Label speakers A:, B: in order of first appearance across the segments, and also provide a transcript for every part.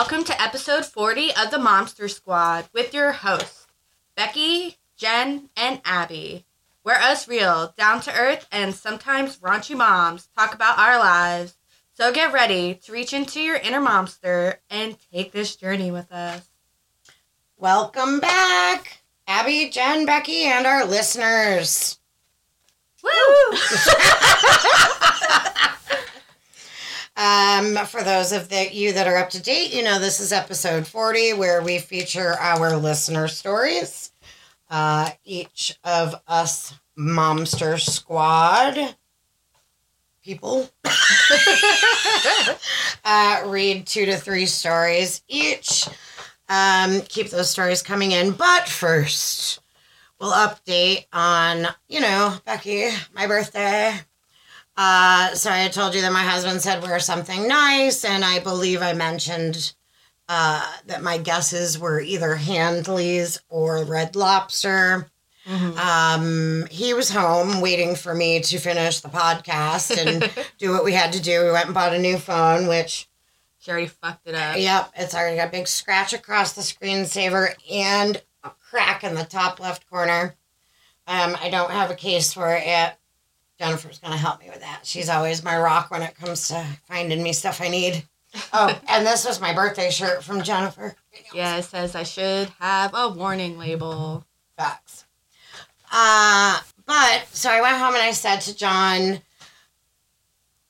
A: Welcome to episode 40 of the Momster Squad with your hosts, Becci, Jenn, and Abby. We're us real, down to earth, and sometimes raunchy moms talk about our lives. So get ready to reach into your inner momster and take this journey with us.
B: Welcome back, Abby, Jenn, Becci, and our listeners.
A: Woo!
B: Um, for those of the, you that are up to date, you know this is episode 40 where we feature our listener stories. Uh, each of us Momster Squad people uh, read two to three stories each. Um, keep those stories coming in. But first, we'll update on, you know, Becci, my birthday. Uh, so I told you that my husband said wear something nice, and I believe I mentioned uh, that my guesses were either Handley's or Red Lobster. Um, he was home waiting for me to finish the podcast and do what we had to do. We went and bought a new phone, which,
A: She already fucked it up.
B: yep, it's already got a big scratch across the screensaver and a crack in the top left corner. Um, I don't have a case for it yet. Jennifer's going to help me with that. She's always my rock when it comes to finding me stuff I need. Oh, and this was my birthday shirt from Jennifer.
A: Yeah, it says I should have a warning label.
B: Facts. Uh, but so I went home and I said to John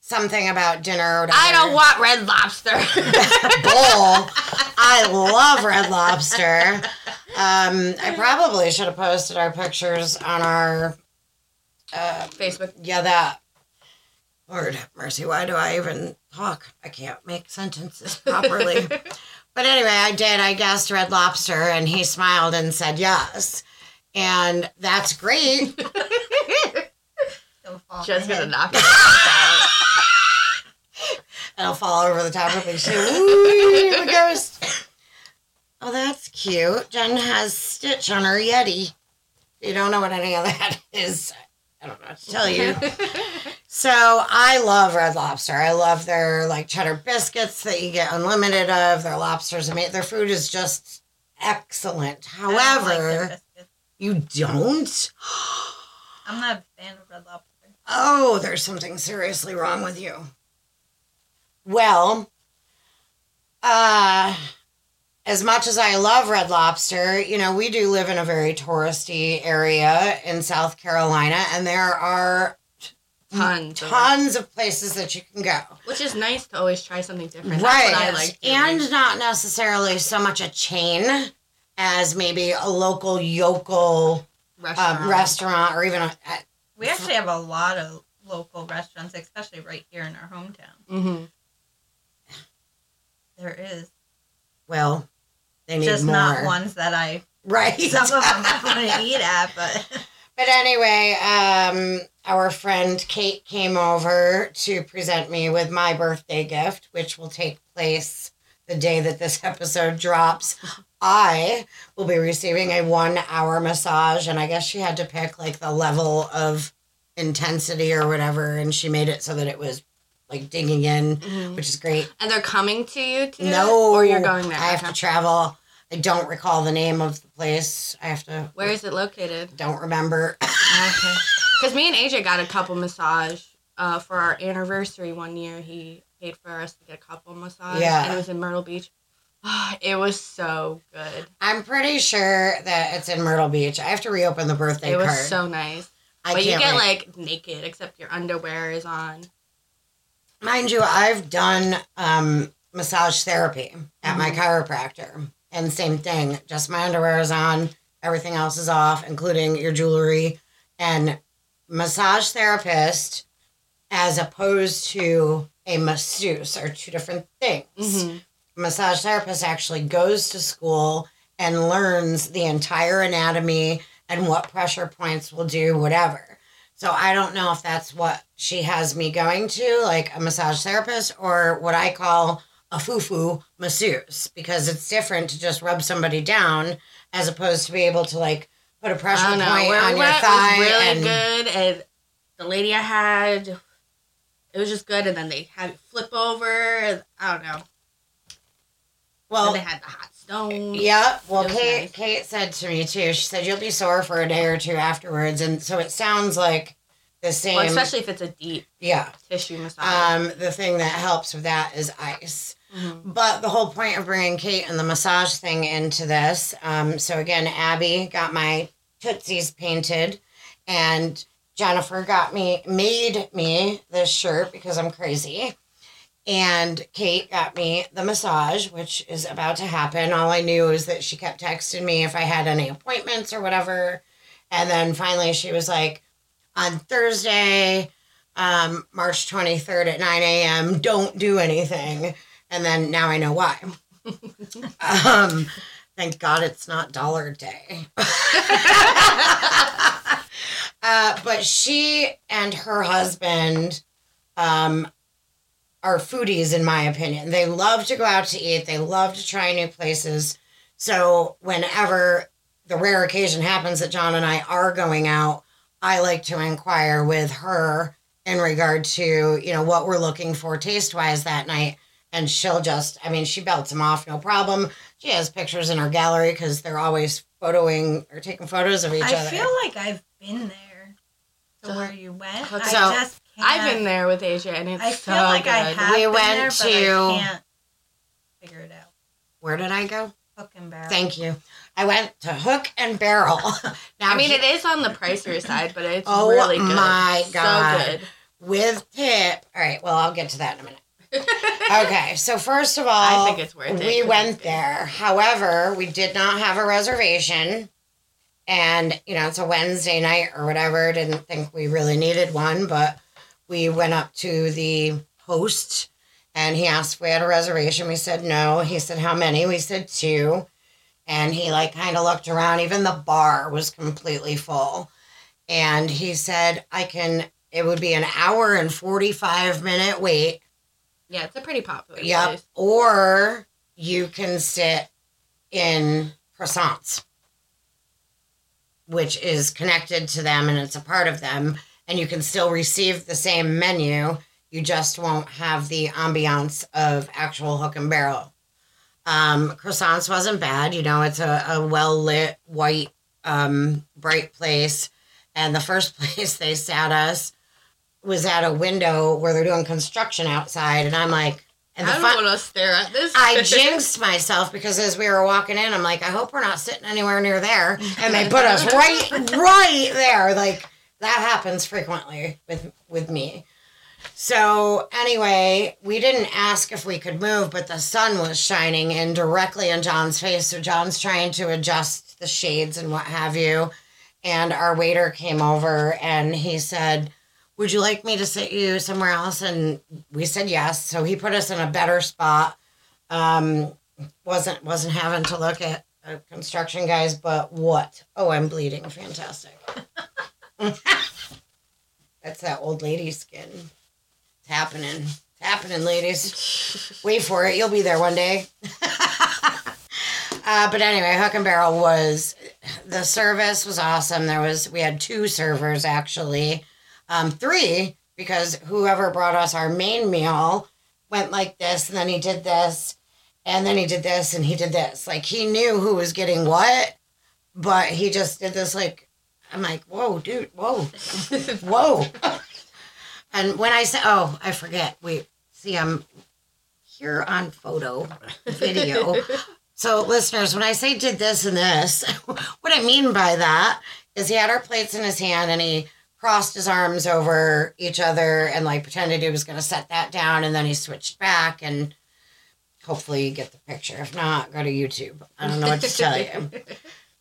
B: something about dinner or.
A: I don't want red lobster.
B: Bull. I love Red Lobster. Um, I probably should have posted our pictures on our uh,
A: Facebook.
B: yeah that. Lord mercy, why do I even talk? I can't make sentences properly. but anyway, I did. I guessed Red Lobster, and he smiled and said yes. And that's great.
A: Just gonna knock it out.
B: It'll fall over the top of me. She, ooh, the ghost. Oh, that's cute. Jenn has Stitch on her Yeti. You don't know what any of that is. I don't know tell you. so I love Red Lobster. I love their like cheddar biscuits that you get unlimited of. Their lobsters, I mean, their food is just excellent. However, you don't.
C: I'm not a fan of Red Lobster.
B: Oh, there's something seriously wrong with you. Well, uh, as much as I love Red Lobster, you know, we do live in a very touristy area in South Carolina, and there are
A: Tons. of
B: tons of places that you can go.
A: Which is nice to always try something different.
B: right.
A: I like.
B: and not necessarily so much a chain as maybe a local yokel
A: restaurant.
B: uh, restaurant or even a, a
C: We actually have a lot of local restaurants, especially right here in our hometown.
A: hmm
C: There is
B: well, they need
C: just
B: more.
C: not ones that I.
B: Right.
C: Some of them I want to eat at, but
B: But anyway, um, our friend Kate came over to present me with my birthday gift, which will take place the day that this episode drops. I will be receiving a one hour massage, and I guess she had to pick like the level of intensity or whatever, and she made it so that it was like digging in,
A: Mhm.
B: which is great.
A: And they're coming to you too?
B: No,
A: Or you're going there?
B: I have to travel. I don't recall the name of the place. I have to.
A: Where is it located?
B: Don't remember.
A: Okay. Because me and AJ got a couple massage uh, for our anniversary one year. He paid for us to get a couple massage.
B: Yeah.
A: And it was in Myrtle Beach. it was so good.
B: I'm pretty sure that it's in Myrtle Beach. I have to reopen the birthday
A: it was
B: card.
A: so nice.
B: I
A: but you get
B: wait.
A: like naked, except your underwear is on.
B: Mind you, I've done um, massage therapy at my
A: Mhm.
B: chiropractor, and same thing. Just my underwear is on, everything else is off, including your jewelry. And massage therapist, as opposed to a masseuse, are two different things.
A: Mhm.
B: massage therapist actually goes to school and learns the entire anatomy and what pressure points will do whatever. So I don't know if that's what she has me going to, like a massage therapist, or what I call a foo-foo masseuse, because it's different to just rub somebody down as opposed to be able to like put a pressure point.
A: Where
B: on
A: we
B: your
A: went
B: thigh.
A: was really
B: and,
A: good, and the lady I had, it was just good. And then they had it flip over. I don't know.
B: Well,
A: they had the hot stone.
B: Yep. Well,
A: It was
B: Kate
A: nice.
B: Kate said to me too. She said you'll be sore for a day or two afterwards, and so it sounds like the same.
A: Well, especially if it's a deep
B: yeah.
A: tissue massage.
B: Um, the thing that helps with that is ice.
A: Mhm.
B: But the whole point of bringing Kate and the massage thing into this. Um, so again, Abby got my tootsies painted, and Jennifer got me made me this shirt because I'm crazy. And Kate got me the massage, which is about to happen. All I knew is that she kept texting me if I had any appointments or whatever. And then finally she was like, on Thursday, um, March 23rd at 9 a.m., don't do anything. And then now I know why. um, thank God it's not dollar day. uh, but she and her husband um, are foodies, in my opinion. They love to go out to eat, they love to try new places. So, whenever the rare occasion happens that John and I are going out, I like to inquire with her in regard to, you know, what we're looking for taste wise that night. And she'll just, I mean, she belts them off, no problem. She has pictures in her gallery because they're always photoing or taking photos of each
C: I
B: other.
C: I feel like I've been there to
A: So-
C: where you went.
A: so
C: I just can't.
A: I've been there with Asia, and it's
C: I
A: so
C: feel like I
A: good.
C: have
B: We
C: been
B: went
C: there, but
B: to-
C: I can't figure it out.
B: Where did I go?
C: Hook and barrel.
B: Thank you. I went to Hook and Barrel. now,
A: I mean, it is on the pricier side, but it's
B: Oh
A: really good.
B: my god, So
A: good.
B: with tip. All right, well, I'll get to that in a minute. Okay, so first of all,
A: I think it's worth it.
B: we went there. However, we did not have a reservation. And, you know, it's a Wednesday night or whatever. Didn't think we really needed one, but we went up to the host and he asked if we had a reservation. We said no. He said, How many? We said two. And he, like, kind of looked around. Even the bar was completely full. And he said, I can, it would be an hour and 45 minute wait
A: Yeah, it's a pretty popular
B: Yep.
A: place.
B: Or you can sit in croissants, which is connected to them and it's a part of them. And you can still receive the same menu. You just won't have the ambiance of actual hook and barrel. Um, croissants wasn't bad. You know, it's a, a well lit, white, um, bright place. And the first place they sat us was at a window where they're doing construction outside. And I'm like, and the
A: I don't want to stare at this.
B: I jinxed myself because as we were walking in, I'm like, I hope we're not sitting anywhere near there. And they put us right, right there. Like that happens frequently with with me. So anyway, we didn't ask if we could move, but the sun was shining in directly in John's face. So John's trying to adjust the shades and what have you. And our waiter came over and he said, Would you like me to sit you somewhere else? And we said yes. So he put us in a better spot. Um, wasn't wasn't having to look at uh, construction guys, but what? Oh, I'm bleeding. Fantastic. That's that old lady skin. It's happening. Happening, ladies. Wait for it. You'll be there one day. uh, but anyway, Hook and Barrel was the service was awesome. There was we had two servers actually, um, three because whoever brought us our main meal went like this, and then he did this, and then he did this, and he did this. Like he knew who was getting what, but he just did this like. I'm like, whoa, dude, whoa, whoa. And when I say, oh, I forget. Wait, see, I'm here on photo, video. So, listeners, when I say did this and this, what I mean by that is he had our plates in his hand and he crossed his arms over each other and like pretended he was going to set that down and then he switched back and hopefully you get the picture. If not, go to YouTube. I don't know what to tell you.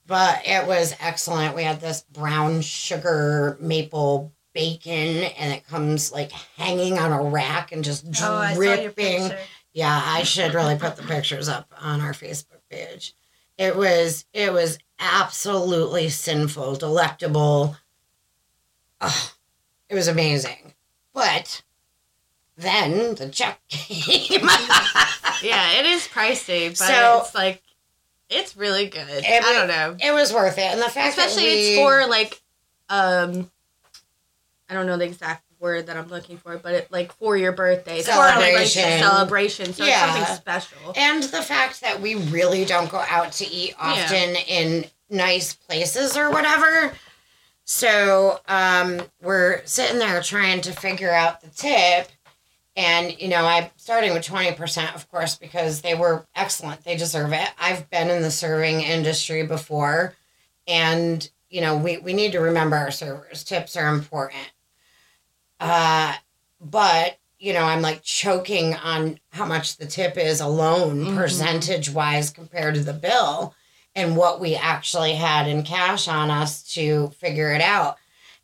B: But it was excellent. We had this brown sugar maple bacon and it comes like hanging on a rack and just
C: Oh, I saw your
B: dripping. Yeah, I should really put the pictures up on our Facebook page. It was it was absolutely sinful, delectable. Ugh, it was amazing. But then the check came.
A: yeah, it is pricey, but
B: So-
A: it's like it's really good.
B: It
A: I don't know.
B: it was worth it. And the fact
A: Especially
B: that we,
A: it's for like um I don't know the exact word that I'm looking for, but it, like for your birthday, more like
B: Celebration.
A: celebration. So
B: Yeah.
A: something special.
B: And the fact that we really don't go out to eat often in nice places or whatever. So um, we're sitting there trying to figure out the tip. And, you know, I'm starting with 20%, of course, because they were excellent. They deserve it. I've been in the serving industry before. And, you know, we, we need to remember our servers. Tips are important. Uh, but you know, I'm like choking on how much the tip is alone,
A: Mhm.
B: percentage wise, compared to the bill and what we actually had in cash on us to figure it out.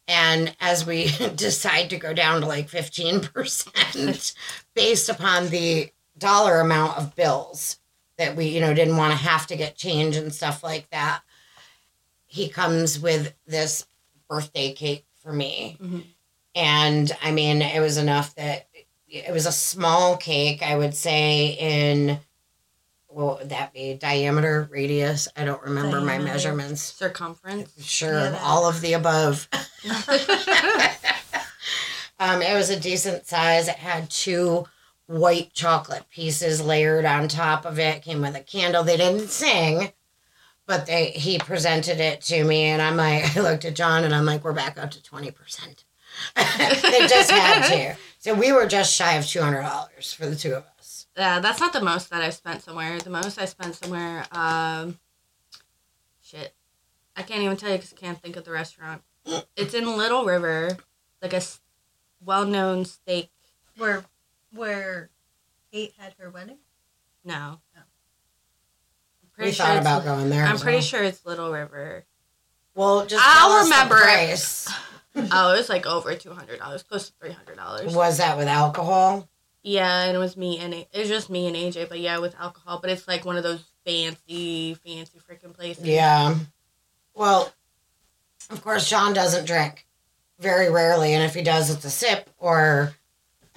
B: And as we decide to go down to like 15% based upon the dollar amount of bills that we, you know, didn't want to have to get change and stuff like that, he comes with this birthday cake for me.
A: Mhm.
B: And I mean, it was enough that it was a small cake, I would say, in what would that be? Diameter, radius? I don't remember my measurements.
A: Circumference.
B: Sure,
C: Yeah,
B: all of the above. um, it was a decent size. It had two white chocolate pieces layered on top of it. Came with a candle. They didn't sing, but they he presented it to me, and I'm like, I looked at John, and I'm like, we're back up to twenty percent. They just had to. So we were just shy of two hundred dollars for the two of us.
A: Yeah, that's not the most that I've spent somewhere. The most I spent somewhere, um, shit, I can't even tell you because I can't think of the restaurant. It's in Little River, like a well-known steak.
C: Where where Kate had her wedding?
A: No,
C: No.
A: I'm pretty
B: we
A: sure
B: thought
A: it's-
B: about going there.
A: I'm
B: as
A: pretty
B: well.
A: sure it's Little River.
B: Well, just
A: I'll
B: tell us the
A: remember it. oh, it was like over two hundred dollars, close to three hundred dollars.
B: Was that with alcohol?
A: Yeah, and it was me and it was just me and AJ, but yeah, with alcohol. But it's like one of those fancy, fancy freaking places.
B: Yeah. Well, of course, John doesn't drink very rarely, and if he does, it's a sip or.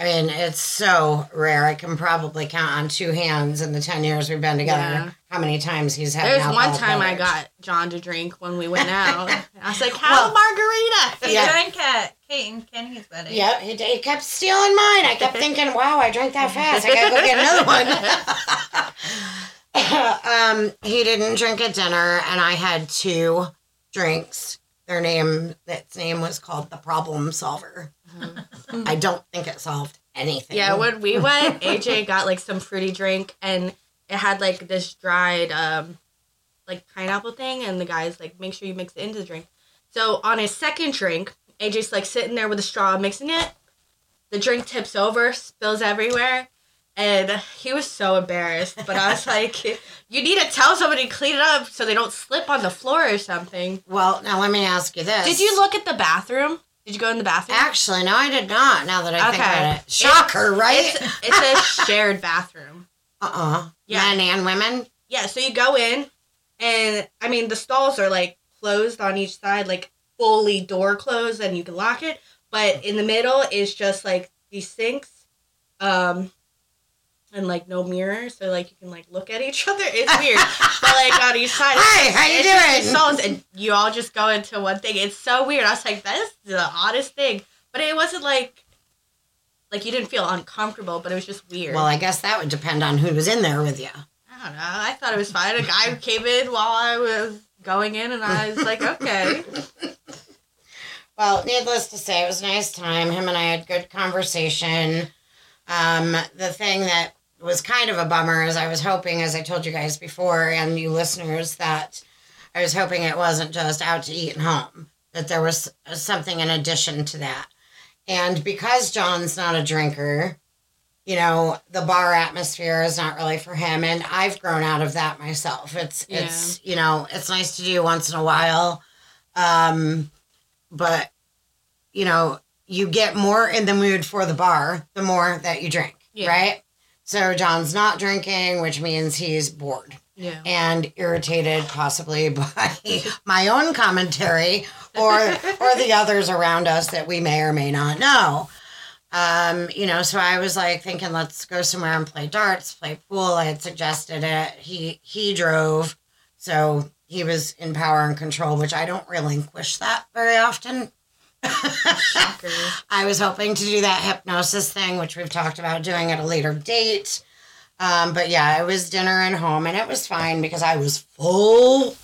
B: I mean, it's so rare. I can probably count on two hands in the 10 years we've been together
A: Yeah.
B: how many times he's had
A: There's one
B: alcoholic
A: time I got John to drink when we went out. I was like, "Have
B: Well-
A: a margarita."
C: He
B: Yeah.
C: drank at Kate and Kenny's wedding.
B: Yep, he, he kept stealing mine. I kept thinking, wow, I drank that fast. I gotta go get another one. um, he didn't drink at dinner, and I had two drinks. Their name, its name was called the Problem Solver. I don't think it solved anything.
A: Yeah, when we went, AJ got like some fruity drink, and it had like this dried, um, like pineapple thing, and the guy's like, "Make sure you mix it into the drink." So on his second drink, AJ's like sitting there with a straw mixing it. The drink tips over, spills everywhere, and he was so embarrassed. But I was like, "You need to tell somebody to clean it up so they don't slip on the floor or something."
B: Well, now let me ask you this.
A: Did you look at the bathroom? Did you go in the bathroom?
B: Actually, no, I did not. Now that I think about it, shocker, right?
A: It's, it's a shared bathroom.
B: Uh uh
A: Yeah.
B: Men and women.
A: Yeah, so you go in, and I mean the stalls are like closed on each side, like fully door closed, and you can lock it. But in the middle is just like these sinks, um, and like no mirror, so like you can like look at each other. It's weird, but like on each side,
B: Hi, how you doing?
A: stalls, and you all just go into one thing. It's so weird. I was like, that is the oddest thing, but it wasn't like. Like you didn't feel uncomfortable, but it was just weird.
B: Well, I guess that would depend on who was in there with you.
A: I don't know. I thought it was fine. A guy came in while I was going in, and I was like, okay.
B: Well, needless to say, it was a nice time. Him and I had good conversation. Um, the thing that was kind of a bummer as I was hoping, as I told you guys before, and you listeners, that I was hoping it wasn't just out to eat and home, that there was something in addition to that. And because John's not a drinker, you know, the bar atmosphere is not really for him. And I've grown out of that myself. It's,
A: Yeah.
B: it's, you know, it's nice to do once in a while. Um, but you know you get more in the mood for the bar the more that you drink
A: Yeah.
B: right so john's not drinking which means he's bored
A: Yeah.
B: and irritated possibly by my own commentary or or the others around us that we may or may not know. Um you know so i was like thinking let's go somewhere and play darts play pool. I had suggested it. He he drove so he was in power and control which i don't relinquish that very often
A: Shocker.
B: I was hoping to do that hypnosis thing, which we've talked about doing at a later date. Um, but yeah, it was dinner and home, and it was fine because I was full.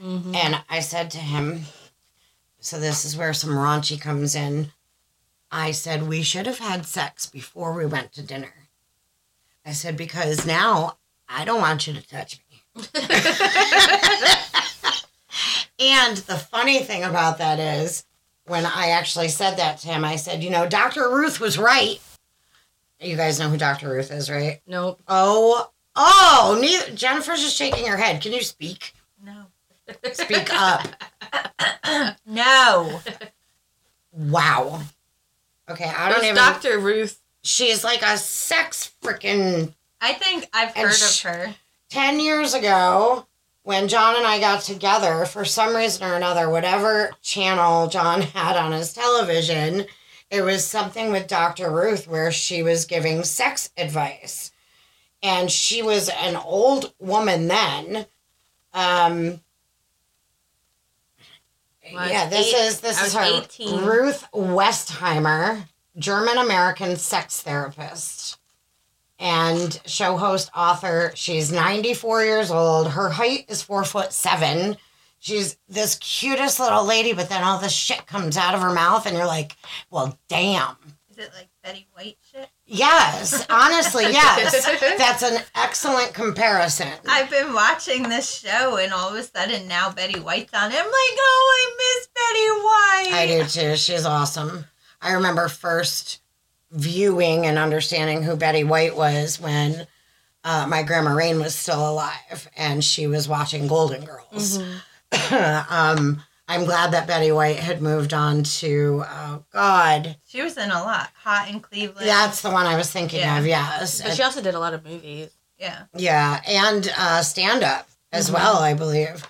A: Mhm.
B: And I said to him, So this is where some raunchy comes in. I said, We should have had sex before we went to dinner. I said, Because now I don't want you to touch me. and the funny thing about that is, when I actually said that to him, I said, You know, Dr. Ruth was right. You guys know who Dr. Ruth is, right?
A: Nope.
B: Oh, oh, neither, Jennifer's just shaking her head. Can you speak?
C: No.
B: Speak up.
C: No.
B: Wow. Okay, I don't
A: Who's
B: even.
A: Dr. Ruth?
B: She's like a sex freaking.
C: I think I've heard
B: sh-
C: of her.
B: 10 years ago, when John and I got together, for some reason or another, whatever channel John had on his television, it was something with Dr. Ruth where she was giving sex advice. And she was an old woman then. Um, yeah, this
A: eight-
B: is this is her
A: 18.
B: Ruth Westheimer, German American sex therapist and show host author. She's 94 years old. Her height is four foot seven. She's this cutest little lady, but then all this shit comes out of her mouth, and you're like, well, damn.
C: Is it like Betty White shit?
B: Yes, honestly, yes. That's an excellent comparison.
C: I've been watching this show, and all of a sudden now Betty White's on it. I'm like, oh, I miss Betty White.
B: I do too. She's awesome. I remember first viewing and understanding who Betty White was when uh, my grandma Rain was still alive and she was watching Golden Girls.
A: Mhm.
B: um, I'm glad that Betty White had moved on to, oh God,
C: She was in a lot. Hot in Cleveland.
B: that's the one I was thinking
C: Yeah.
B: of, yes.
A: But she also did a lot of movies.
C: Yeah.
B: Yeah, and uh, stand up as
A: Mhm.
B: well, I believe.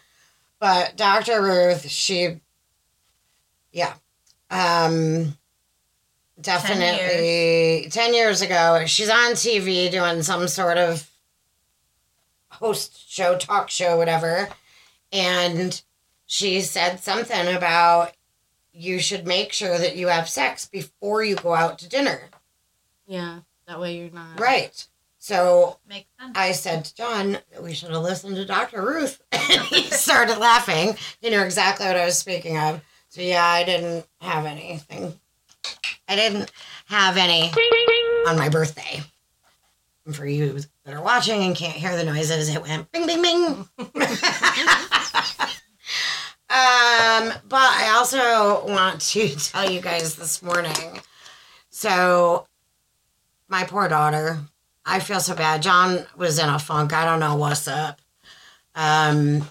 B: But Dr. Ruth, she, yeah, um, definitely 10 years. ago, she's on TV doing some sort of host show, talk show, whatever. And she said something about you should make sure that you have sex before you go out to dinner.
A: Yeah. That way you're not.
B: Right. So
C: Makes sense.
B: I said to John we should have listened to Dr. Ruth. And he started laughing. He knew exactly what I was speaking of. So, yeah, I didn't have anything. I didn't have any on my birthday. And for you that are watching and can't hear the noises, it went bing, bing, bing. um, but I also want to tell you guys this morning. So, my poor daughter, I feel so bad. John was in a funk. I don't know what's up. Um,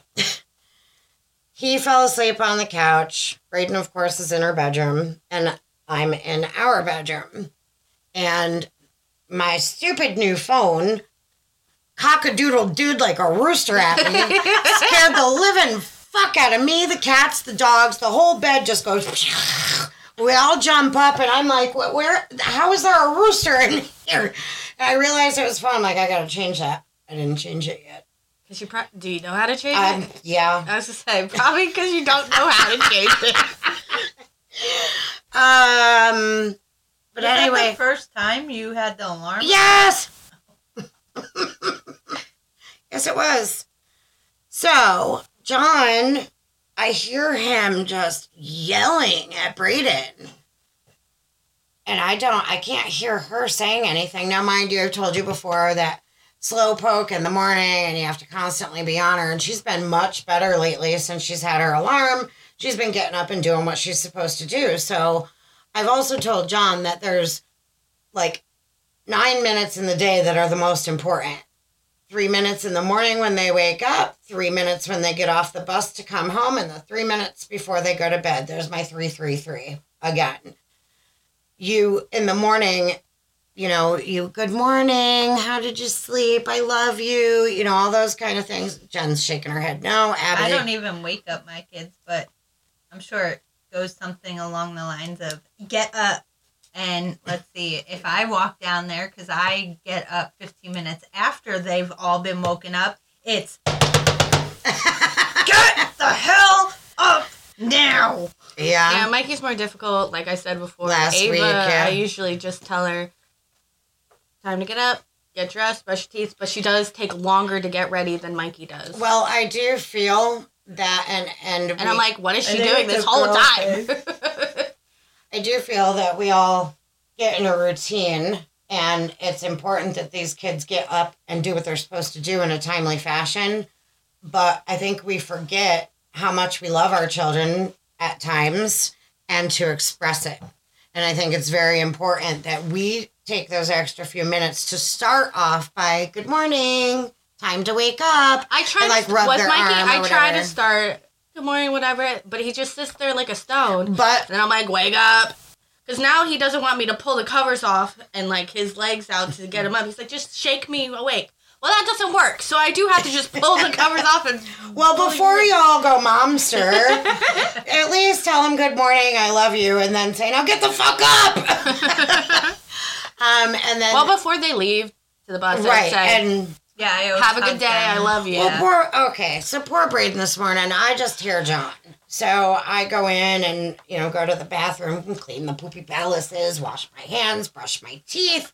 B: he fell asleep on the couch. Brayden, of course, is in her bedroom, and I'm in our bedroom. And my stupid new phone cockadoodle dude like a rooster at me scared the living fuck out of me, the cats, the dogs, the whole bed just goes. We all jump up, and I'm like, "Where? How is there a rooster in here?" And I realized it was fun. I'm like, I gotta change that. I didn't change it yet.
A: Cause you pro- do you know how to change
B: Um,
A: it?
B: yeah.
A: I was to say probably because you don't know how to change it.
B: Um, but
C: that
B: anyway,
C: the first time you had the alarm?
B: yes. yes, it was. So John, I hear him just yelling at Braden. And I don't, I can't hear her saying anything. Now, mind you, I've told you before that slow poke in the morning and you have to constantly be on her. And she's been much better lately since she's had her alarm. She's been getting up and doing what she's supposed to do. So I've also told John that there's like nine minutes in the day that are the most important. Three minutes in the morning when they wake up, three minutes when they get off the bus to come home, and the three minutes before they go to bed. There's my three, three, three again. You in the morning, you know, you good morning, how did you sleep? I love you, you know, all those kind of things. Jenn's shaking her head. No, Abby.
C: I don't even wake up my kids, but I'm sure it goes something along the lines of get up. And let's see, if I walk down there, because I get up 15 minutes after they've all been woken up, it's get the hell up now.
B: Yeah.
A: Yeah, Mikey's more difficult. Like I said before,
B: Last
A: Ava,
B: week, yeah.
A: I usually just tell her time to get up, get dressed, brush your teeth, but she does take longer to get ready than Mikey does.
B: Well, I do feel that, and and
A: and I'm like, what is she doing this whole time?
B: I do feel that we all get in a routine, and it's important that these kids get up and do what they're supposed to do in a timely fashion. But I think we forget how much we love our children at times and to express it. And I think it's very important that we take those extra few minutes to start off by good morning, time to wake up.
A: I try
B: And, like,
A: to
B: rub their
A: Mikey.
B: arm
A: I try to start good morning, whatever, but he just sits there like a stone.
B: But
A: And I'm like, wake up. Because now he doesn't want me to pull the covers off and like his legs out to get him up. He's like, just shake me awake. Well, that doesn't work. So I do have to just pull the covers off and.
B: Well, before y'all go momster, at least tell him good morning, I love you, and then say, now get the fuck up. um, and then
A: Well, before they leave to the bus,
B: right,
A: say,
B: and
C: Yeah, I
A: have a good day. I love you.
B: well, poor okay, so poor Braden this morning. I just hear John, so I go in and you know go to the bathroom and clean the poopy palaces, wash my hands, brush my teeth,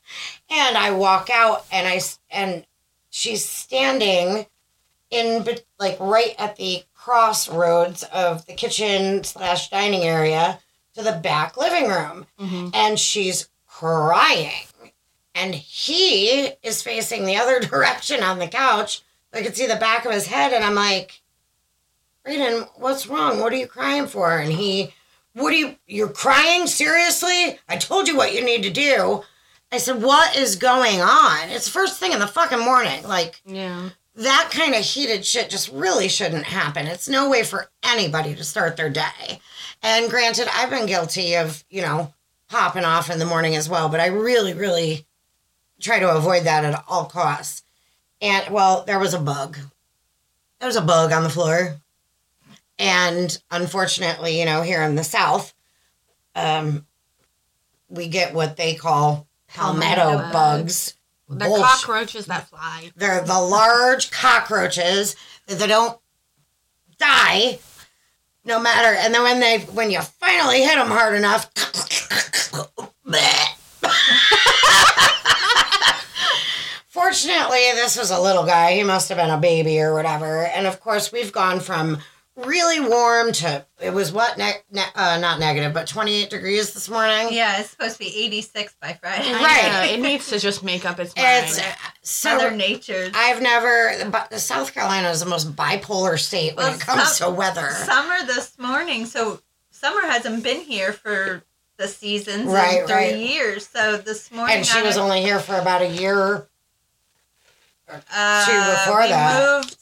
B: and I walk out and I, and she's standing in bet- like right at the crossroads of the kitchen slash dining area to the back living room
A: Mhm.
B: and she's crying and he is facing the other direction on the couch. I could see the back of his head and i'm like Brayden, what's wrong? What are you crying for? And he what are you you're crying? Seriously? I told you what you need to do. I said what is going on? It's first thing in the fucking morning. Like
A: Yeah.
B: that kind of heated shit just really shouldn't happen. It's no way for anybody to start their day. And granted, I've been guilty of, you know, popping off in the morning as well, but I really, really try to avoid that at all costs. And well, there was a bug. There was a bug on the floor. And unfortunately, you know, here in the South, um, we get what they call palmetto,
A: Palmetto
B: bugs.
A: The
B: Bullshit.
A: cockroaches that fly.
B: They're the large cockroaches that don't die no matter. And then when they when you finally hit them hard enough, Fortunately, this was a little guy. He must have been a baby or whatever. And of course, we've gone from really warm to it was what ne- ne- uh, not negative, but 28 degrees this morning.
C: Yeah, it's supposed to be 86 by Friday.
B: Right.
A: it needs to just make up its mind.
B: It's so
C: Mother Nature's.
B: I've never, but South Carolina is the most bipolar state when
C: Well,
B: it comes
C: some-
B: to weather.
C: Summer this morning, so summer hasn't been here for the seasons
B: Right,
C: in three
B: right.
C: years. So this morning,
B: and she
C: I
B: was
C: had-
B: only here for about a year.
C: Uh,
B: two before
C: we
B: that.
C: moved.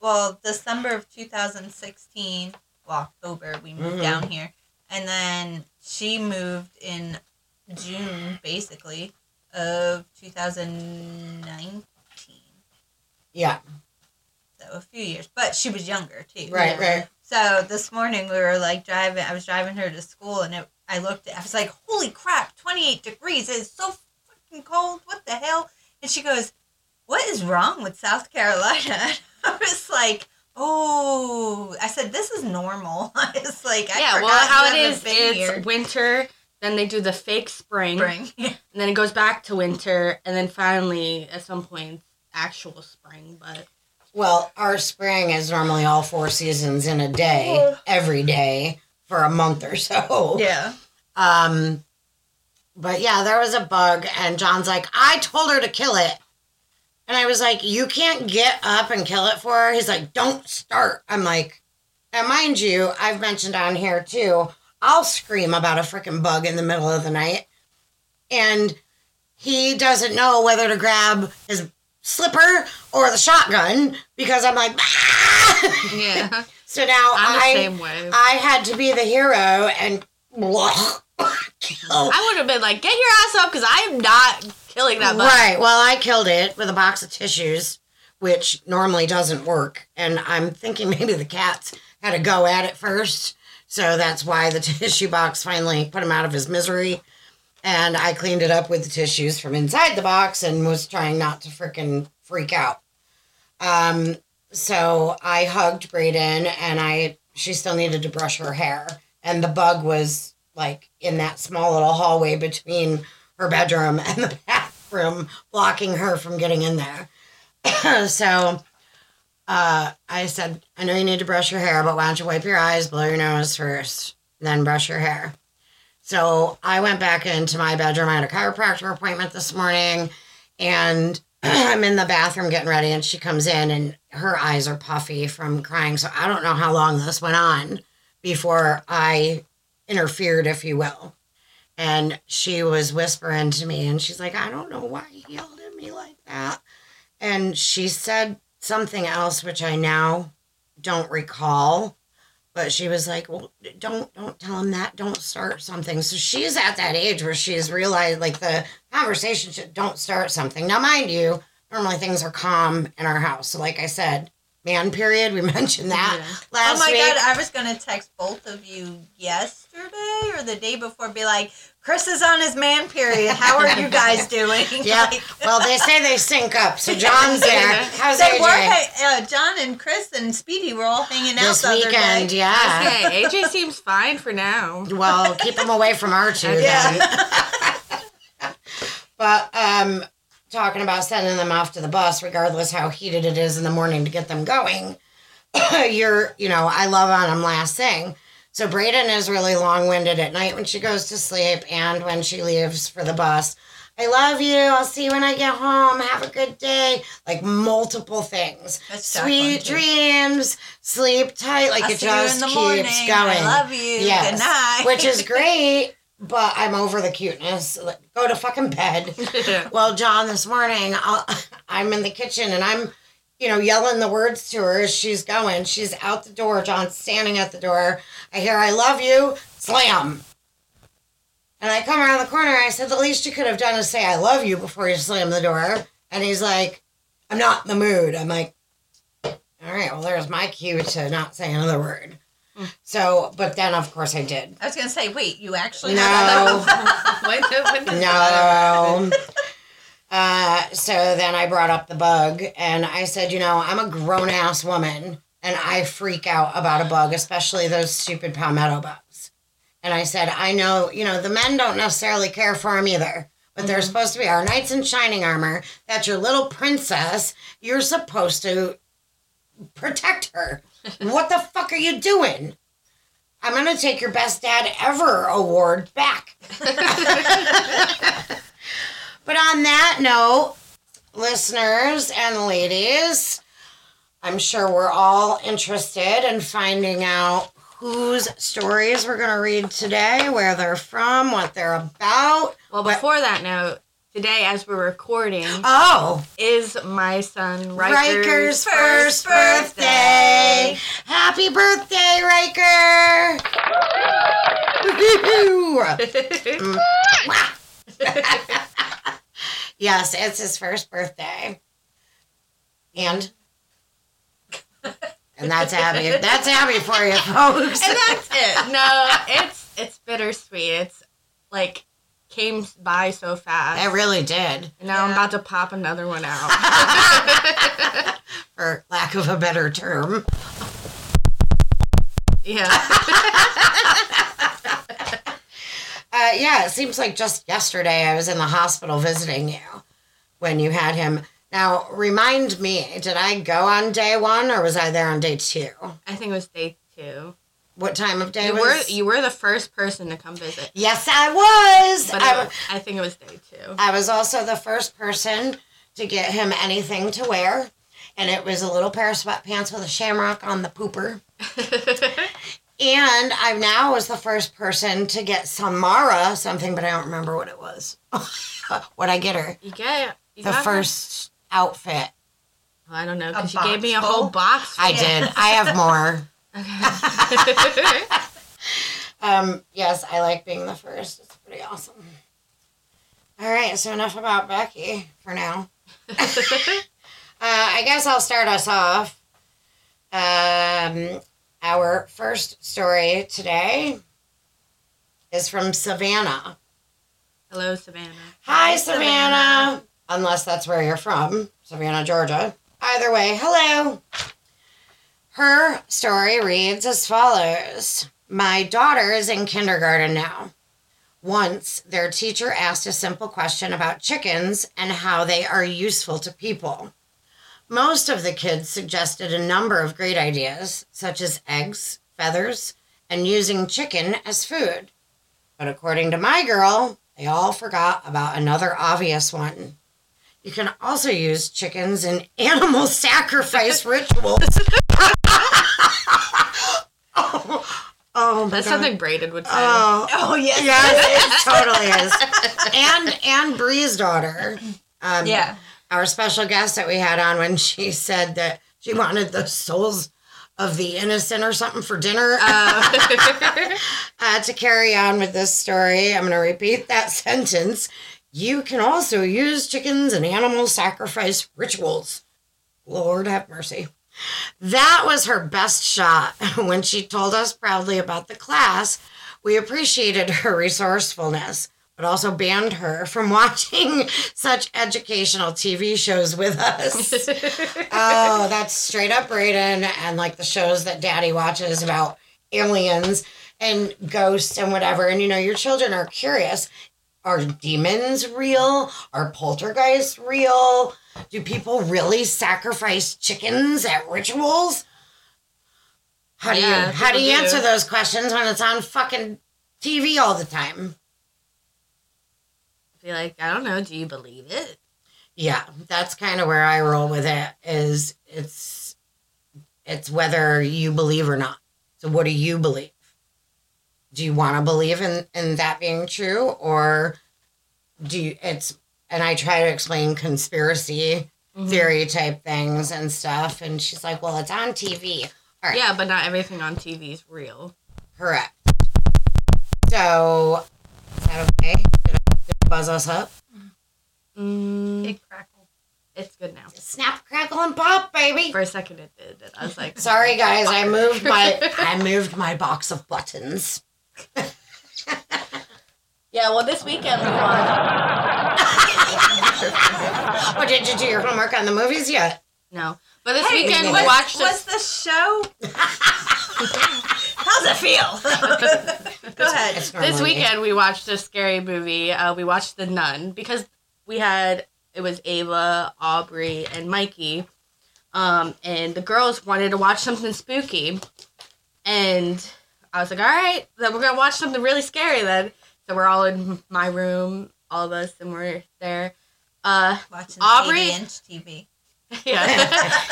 C: Well, December of 2016, well, October, we moved
B: Mhm.
C: down here, and then she moved in June, basically, of 2019.
B: Yeah,
C: So a few years, but she was younger too.
B: right, right.
C: So this morning we were like driving. I was driving her to school, and it, I looked. I was like, "Holy crap! Twenty eight degrees! It's so fucking cold. What the hell?" And she goes, "What is wrong with South Carolina?" I was like, "Oh," I said, "This is normal." it's like, I
A: yeah, well,
C: forgot
A: how
C: you
A: it
C: haven't
A: is,
C: been
A: it's
C: here.
A: winter, then they do the fake spring,
C: spring.
A: and then it goes back to winter, and then finally, at some point, actual spring. But
B: Well, our spring is normally all four seasons in a day, every day for a month or so.
C: yeah.
B: Um, but yeah, there was a bug, and John's like, I told her to kill it. And I was like, You can't get up and kill it for her. He's like, Don't start. I'm like, and mind you, I've mentioned on here too, I'll scream about a freaking bug in the middle of the night. And he doesn't know whether to grab his slipper or the shotgun because I'm like, "Ah!"
A: yeah,
B: so now
A: I'm
B: I. I had to be the hero and kill
A: I would have been like, get your ass up, because I am not killing that bug.
B: Right. Well, I killed it with a box of tissues, which normally doesn't work. And I'm thinking maybe the cats had a go at it first. So that's why the tissue box finally put him out of his misery. And I cleaned it up with the tissues from inside the box and was trying not to freaking freak out. Um, so I hugged Brayden and I she still needed to brush her hair. and the bug was like in that small little hallway between her bedroom and the bathroom, blocking her from getting in there. so uh, I said, I know you need to brush your hair, but why don't you wipe your eyes, blow your nose first, then brush your hair. So I went back into my bedroom. I had a chiropractor appointment this morning, and I'm in the bathroom getting ready, and she comes in, and her eyes are puffy from crying. So I don't know how long this went on before I interfered, if you will. And she was whispering to me, and she's like, I don't know why he yelled at me like that. And she said something else, which I now don't recall. But she was like, "Well, don't don't tell him that. Don't start something." So she's at that age where she's realized like the conversation should don't start something. Now, mind you, normally things are calm in our house. So, like I said, man period. We mentioned that
A: Yeah.
B: last week.
C: oh my
B: week.
C: god, I was gonna text both of you yesterday or the day before, be like, Chris is on his man period. How are you guys doing?
B: Yeah.
C: Like-
B: Well, they say they sync up. So John's there. How's
C: they were
B: AJ?
C: ha- uh, John and Chris and Speedy were all hanging out
B: This
C: the
B: weekend,
C: day.
B: yeah.
A: Okay, AJ seems fine for now.
B: Well, keep him away from our two then. But um, talking about sending them off to the bus, regardless how heated it is in the morning to get them going, you're, you know, I love on them last thing. So Brayden is really long winded at night when she goes to sleep and when she leaves for the bus. I love you. I'll see you when I get home. Have a good day. Like multiple things.
C: That's
B: Sweet dreams. Sleep tight. Like
C: I'll
B: it just keeps
C: morning.
B: going.
C: I love you.
B: Yes.
C: Good night.
B: Which is great, but I'm over the cuteness. Like, Go to fucking bed. Well, John, this morning I'll, I'm in the kitchen and I'm, you know, yelling the words to her as she's going. She's out the door. John's standing at the door. I hear, I love you, slam. And I come around the corner. I said, the least you could have done is say, I love you before you slam the door. And he's like, I'm not in the mood. I'm like, all right, well, there's my cue to not say another word. So, but then of course I did.
C: I was gonna say, wait, you actually
B: No. No. Uh, so then I brought up the bug and I said, you know, I'm a grown ass woman and I freak out about a bug, especially those stupid palmetto bugs. And I said, I know, you know, the men don't necessarily care for them either, but they're supposed to be our knights in shining armor. That's your little princess. You're supposed to protect her. What the fuck are you doing? I'm going to take your best dad ever award back. But on that note, listeners and ladies, I'm sure we're all interested in finding out whose stories we're going to read today, where they're from, what they're about.
A: Well, before that note, today as we're recording
B: Oh,
A: is my son Riker's,
B: Riker's first birthday. Happy birthday, Riker! Yes, it's his first birthday. And and that's Abby. That's Abby for you, folks.
A: and that's it. No, it's it's bittersweet. It's like came by so fast.
B: It really did,
A: and now I'm about to pop another one out.
B: for lack of a better term.
A: yeah.
B: Uh, yeah, it seems like just yesterday I was in the hospital visiting you when you had him. Now, remind me, did I go on day one or was I there on day two?
A: I think it was day two.
B: What time of day
A: You
B: was?
A: were you were the first person to come visit.
B: yes, I was.
A: But
B: I,
A: it, I think it was day two.
B: I was also the first person to get him anything to wear, and it was a little pair of sweatpants with a shamrock on the pooper. And I now was the first person to get Samara something, but I don't remember what it was. what I get her?
A: you get you
B: The
A: got her-
B: first outfit.
A: Oh, I don't know because she gave me a whole box.
B: I did. I have more.
A: Okay.
B: Um, yes, I like being the first. It's pretty awesome. All right, so enough about Becci for now. Uh, I guess I'll start us off. Um, our first story today is from Savannah.
A: Hello, Savannah.
B: Hi,
C: Hi,
B: Savannah.
C: Savannah.
B: Unless that's where you're from, Savannah, Georgia. Either way, hello. Her story reads as follows My daughter is in kindergarten now. Once, their teacher asked a simple question about chickens and how they are useful to people. Most of the kids suggested a number of great ideas, such as eggs, feathers, and using chicken as food. But according to my girl, they all forgot about another obvious one. You can also use chickens in animal sacrifice rituals. Oh, oh my
A: That's
B: God.
A: something Braden would say.
B: Oh,
C: Oh yes.
B: yes, it totally is. And and Bree's daughter, um,
C: Yeah.
B: our special guest that we had on when she said that she wanted the souls of the innocent or something for dinner.
A: Uh,
B: uh, to carry on with this story, I'm going to repeat that sentence. You can also use chickens in animal sacrifice rituals. Lord have mercy. That was her best shot. When she told us proudly about the class, we appreciated her resourcefulness, but also banned her from watching such educational TV shows with us. oh, that's straight up Braden and like the shows that daddy watches about aliens and ghosts and whatever. And you know, your children are curious. Are demons real? Are poltergeists real? Do people really sacrifice chickens at rituals? How do
A: Yeah,
B: you how do you
A: do.
B: answer those questions when it's on fucking TV all the time?
A: be like, I don't know. Do you believe it?
B: Yeah, that's kind of where I roll with it. Is it's it's whether you believe or not. So, what do you believe? Do you want to believe in in that being true, or do you? It's and I try to explain conspiracy
A: Mhm.
B: theory type things and stuff, and she's like, "Well, it's on TV." All right,
A: Yeah, but not everything on TV is real.
B: correct. So, is that okay? Did I, did I buzz us up?
A: Mm,
C: Big crackle.
A: it's good now.
B: Snap, crackle, and pop, baby.
A: For a second, it did. I was like,
B: Sorry guys, I moved my I moved my box of buttons.
A: Yeah, well, this weekend we watched.
B: Oh, did you do your homework on the movies yet?
A: No, but this
C: Hey,
A: weekend we
C: what's-
A: watched. a-
C: What's the show? How's it feel? Go ahead.
A: This weekend we watched a scary movie. Uh, we watched The Nun because we had it was Ava, Aubrey, and Mikey, um, and the girls wanted to watch something spooky, and I was like, all right, then we're gonna watch something really scary then. So we're all in my room, all of us, and we're there. Uh,
C: Watching
A: Aubrey?
C: 80 inch TV.
A: yeah.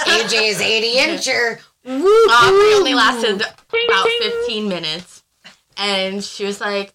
B: AJ is 80 incher.
A: Aubrey only lasted about 15 minutes. And she was like,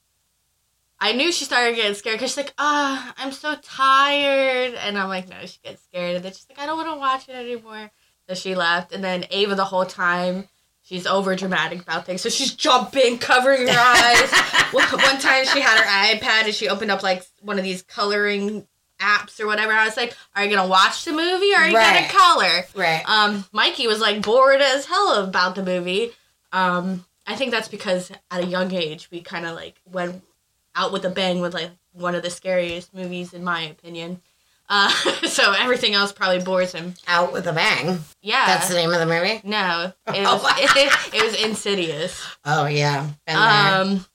A: I knew she started getting scared because she's like, ah, I'm so tired. And I'm like, no, she gets scared. And then she's like, I don't want to watch it anymore. So she left. And then Ava, the whole time, she's over dramatic about things. So she's jumping, covering her eyes. one one time she had her iPad and she opened up like one of these coloring apps or whatever. I was like, are you going to watch the movie or are you gonna color?
B: Right.
A: Um, Mikey was like bored as hell about the movie. Um, I think that's because at a young age we kind of like went out with a bang with like one of the scariest movies in my opinion. Uh, so everything else probably bores him.
B: Out with a bang.
A: Yeah.
B: That's the name of the movie?
A: no, it was it, it was Insidious.
B: Oh, yeah.
A: Um,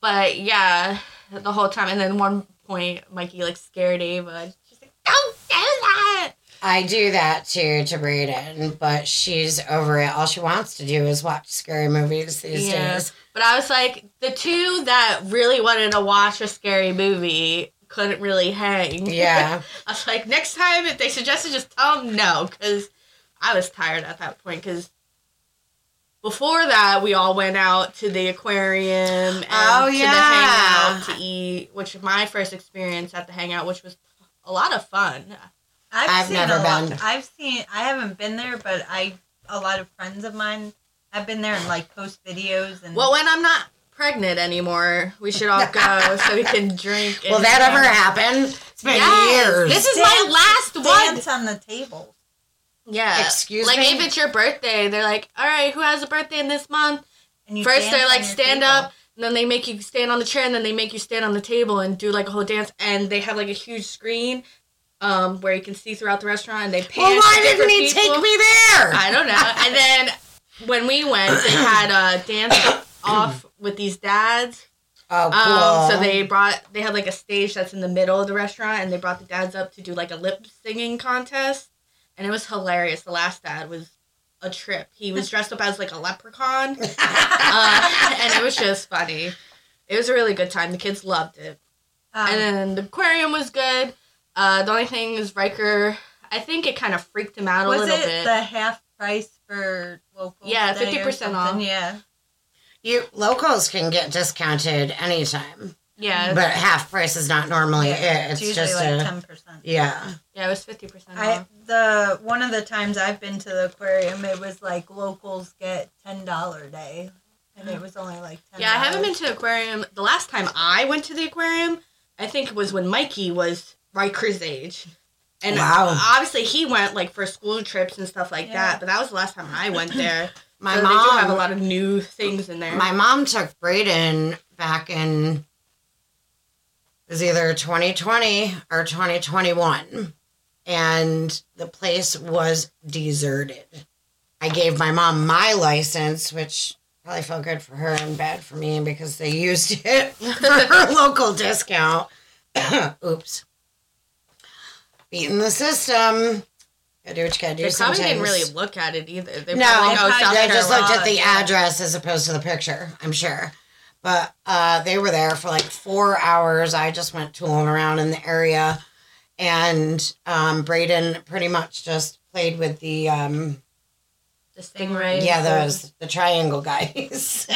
A: but yeah, the whole time, and then one point Mikey like scared Ava. She's like, "Don't do that."
B: I do that too to Braden, but she's over it. All she wants to do is watch scary movies these
A: Yeah.
B: days.
A: But I was like, the two that really wanted to watch a scary movie couldn't really hang.
B: Yeah.
A: I was like, next time if they suggested, just tell them no, because I was tired at that point. Because before that, we all went out to the aquarium and
B: Oh,
A: to
B: yeah.
A: the hangout to eat, which was my first experience at the hangout, which was a lot of fun.
C: I've,
B: I've
C: seen
B: never
C: a lot-
B: been.
C: I've seen. I haven't been there, but I a lot of friends of mine have been there and like post videos and.
A: Well, when I'm not pregnant anymore, we should all go so we can drink.
B: Will that ever happen? It's been
A: Yes.
B: years.
A: This is my last one.
C: dance on the table.
A: Yeah.
B: Excuse
A: like
B: me?
A: Like if it's your birthday, they're like, all right, who has a birthday in this month?
C: And you
A: First, they're like, stand
C: table.
A: up. And then they make you stand on the chair, and then they make you stand on the table and do like a whole dance. And they have like a huge screen um, where you can see throughout the restaurant, and they pan.
B: well,
A: to
B: why didn't
A: different
B: he
A: people.
B: take me there?
A: I don't know. And then when we went, they had a dance off with these dads.
B: Oh, cool.
A: Um, so they brought they had like a stage that's in the middle of the restaurant, and they brought the dads up to do like a lip singing contest, and it was hilarious. The last dad was a trip. He was dressed up as like a leprechaun, uh, and it was just funny. It was a really good time. The kids loved it,
C: Um,
A: and then the aquarium was good. Uh, the only thing is Riker. I think it kind of freaked him out a
C: was
A: little
C: it
A: bit.
C: the half price for local?
A: Yeah, 50% off.
C: Yeah.
B: You locals can get discounted anytime,
A: yeah,
B: but half price is not normally
C: Yeah,
B: it. It's,
C: usually
B: just
C: like ten percent.
B: yeah.
A: yeah, it was fifty percent
C: I the one of the times I've been to the aquarium, it was like locals get ten dollar day, and it was only like ten.
A: Yeah, I haven't been to the aquarium. The last time I went to the aquarium, I think it was when Mikey was Riker's age. And
B: Wow.
A: obviously he went like for school trips and stuff like
C: Yeah.
A: that, but that was the last time I went there.
B: My
A: so
B: mom
A: they do have a lot of new things in there.
B: My mom took Braden back in it was either 2020 or 2021, and the place was deserted. I gave my mom my license, which probably felt good for her and bad for me because they used it for her local discount. Oops. Beating the system. Do what you gotta do
A: they probably didn't really look at it either. They
B: No,
A: probably oh,
C: they
A: South
B: They just looked at the
C: yeah.
B: address as opposed to the picture, I'm sure. But uh, they were there for like four hours. I just went tooling around in the area. And um, Braden pretty much just played with the, um,
A: the stingray.
B: yeah, those, the triangle guys.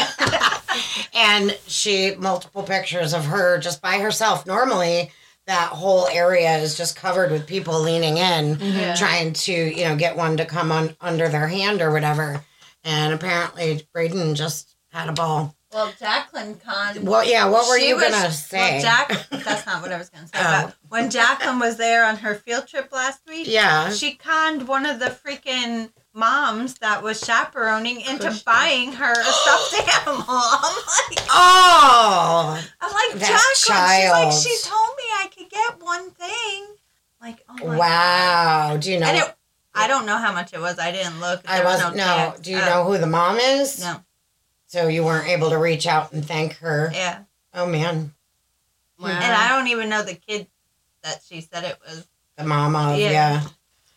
B: and she, multiple pictures of her just by herself. Normally, that whole area is just covered with people leaning in
C: Yeah.
B: trying to you know get one to come on under their hand or whatever and apparently braden just had a ball
C: Well, Jacqueline Con.
B: well yeah what were you
C: was-
B: gonna say
C: Well, Jack. That's not what I was gonna say.
B: Oh.
C: But when Jacqueline was there on her field trip last week,
B: yeah
C: she conned one of the freaking moms that was chaperoning into
A: Pushed
C: buying her a stuffed animal. I'm like,
B: oh
C: I'm like
B: That
C: Jacqueline. She's like,
B: child.
C: she told me I could get one thing. Like, oh my God.
B: wow do you know
C: And it, I don't know how much it was. I didn't look.
B: i
C: There was
B: wasn't no,
C: tax.
B: do you
C: Oh,
B: know who the mom is
C: No.
B: so you weren't able to reach out and thank her
C: Yeah.
B: oh man
A: Wow.
C: And I don't even know the kid that she said it was.
B: the mom of
C: Yeah.
B: yeah,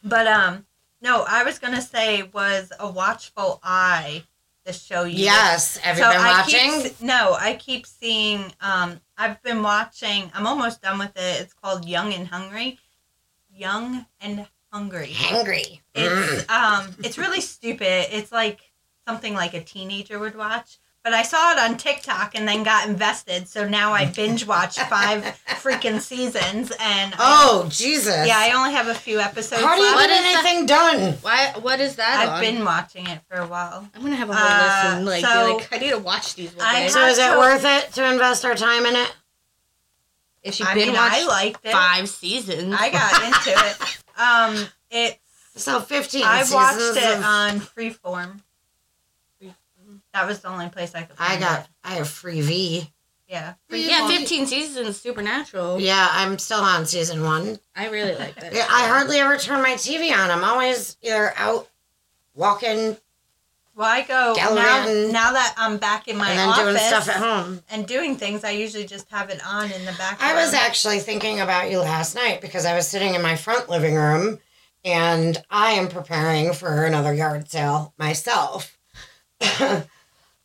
C: But um, no, I was gonna say was a watchful eye. The show you
B: yes have you been
C: I
B: watching
C: Keep, no, I keep seeing. Um, I've been watching. I'm almost done with it. It's called Young and Hungry. Young and Hungry.
B: hangry
C: It's um, it's really stupid. It's like something like a teenager would watch. But I saw it on TikTok and then got invested. So now I binge watch five freaking seasons. And I-
B: oh jesus
C: yeah, I only have a few episodes.
B: how do you
C: left.
B: Get
A: is that?
B: anything done
A: Why? What is that?
C: I've
A: on?
C: been watching it for a while.
A: I'm gonna have a whole
C: Uh,
A: listen. Like,
C: so-
A: be like, I need to watch these. One
C: I
A: day.
B: so is it
C: to-
B: worth it to invest our time in it
A: if you've
C: I
A: been
C: mean,
A: watched
C: I liked it.
A: five seasons,
C: I got into it. Um, it's
B: So 15
C: I watched it
B: of-
C: on Freeform. That was the only place I could.
B: I got
C: It.
B: I have Freevee.
C: Yeah.
A: Free
C: yeah,
A: 15 seasons, Supernatural.
B: Yeah, I'm still on season one.
A: I really like that.
B: Yeah, I hardly ever turn my TV on. I'm always either out walking
C: Well, I go now. Now that I'm back in my
B: and then
C: office
B: doing stuff at home.
C: and doing things, I usually just have it on in the background.
B: I was actually thinking about you last night because I was sitting in my front living room and I am preparing for another yard sale myself.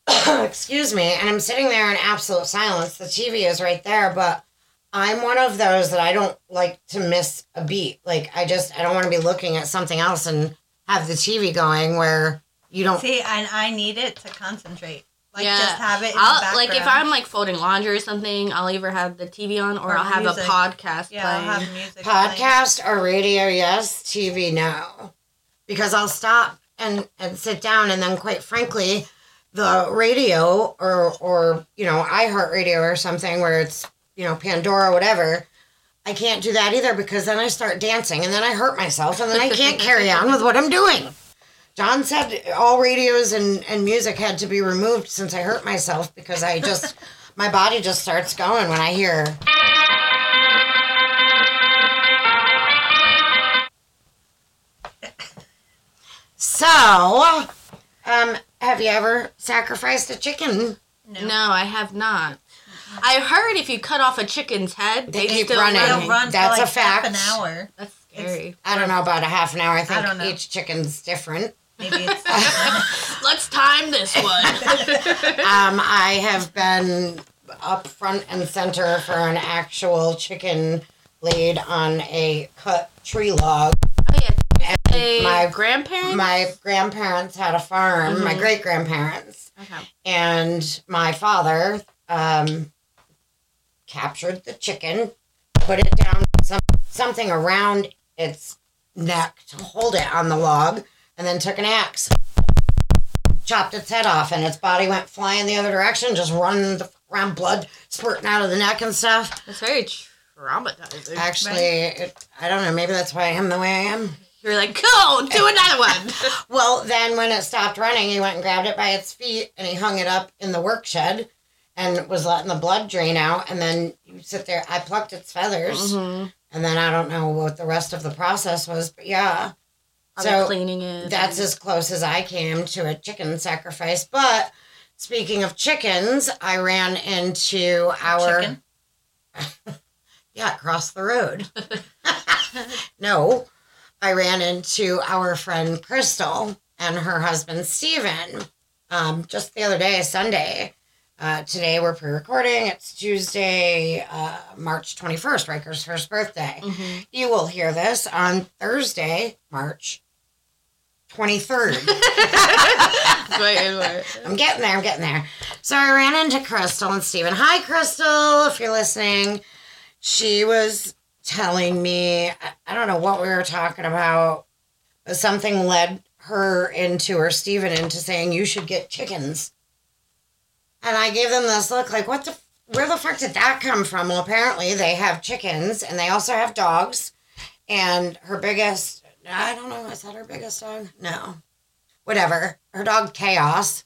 B: Excuse me. And I'm sitting there in absolute silence. The TV is right there, but I'm one of those that I don't like to miss a beat. Like, I just, I don't want to be looking at something else and have the TV going where you don't.
C: see, and I need it to concentrate. Like
A: Yeah.
C: just have it. In
A: I'll, like if. I'm like folding laundry or something, I'll either have the TV on or,
C: Or
A: I'll have
C: music.
A: a podcast
C: yeah,
A: playing.
C: I'll have music. playing.
B: Podcast or radio, yes. TV, no. Because I'll stop and, and sit down, and then, quite frankly, the radio or, or, you know, iHeartRadio or something where it's, you know, Pandora whatever, I can't do that either because then I start dancing and then I hurt myself and then I can't carry on with what I'm doing. John said all radios and, and music had to be removed since I hurt myself because I just, my body just starts going when I hear. So, um, have you ever sacrificed a chicken
C: No.
A: No, I have not. I heard if you cut off a chicken's head,
B: They
A: they,
B: keep
A: still
B: running.
C: They'll
A: run.
C: run
B: That's
C: for
B: a
C: like half an hour.
A: That's scary.
B: I don't know about a half an hour. I think
C: don't
B: each chicken's different.
C: Maybe it's
A: Let's time this one.
B: Um, I have been up front and center for an actual chicken laid on a cut tree log.
A: A
B: my-
A: grandparent.
B: My grandparents had a farm, my
A: Mhm.
B: great grandparents,
A: okay.
B: and my father um, captured the chicken, put it down some something around its neck to hold it on the log, and then took an axe, chopped its head off, and its body went flying the other direction, just running the- around, blood spurting out of the neck and stuff.
A: That's very traumatizing.
B: Actually, it, I don't know. Maybe that's why I am the way I am.
A: You're like, cool, do another one.
B: Well, then when it stopped running, he went and grabbed it by its feet and he hung it up in the work shed and was letting the blood drain out. And then you sit there. I plucked its feathers,
A: Mhm.
B: and then I don't know what the rest of the process was, but yeah, So,
A: cleaning it?
B: that's as close as I came to a chicken sacrifice. But speaking of chickens, I ran into our
C: chicken.
B: yeah across the road. no, I ran into our friend Crystal and her husband Steven um, just the other day, Sunday. Uh, today we're pre-recording. It's Tuesday, uh, March 21st, Riker's first birthday.
A: Mhm.
B: You will hear this on Thursday, March 23rd.
A: wait, wait.
B: I'm getting there. I'm getting there. So I ran into Crystal and Steven. Hi, Crystal, if you're listening. She was telling me, I- don't know what we were talking about, but something led her into, or Steven into saying, you should get chickens. And I gave them this look like, what the, where the fuck did that come from? Well, apparently they have chickens and they also have dogs. And her biggest, I don't know, is that her biggest dog? No. Whatever. Her dog, Chaos.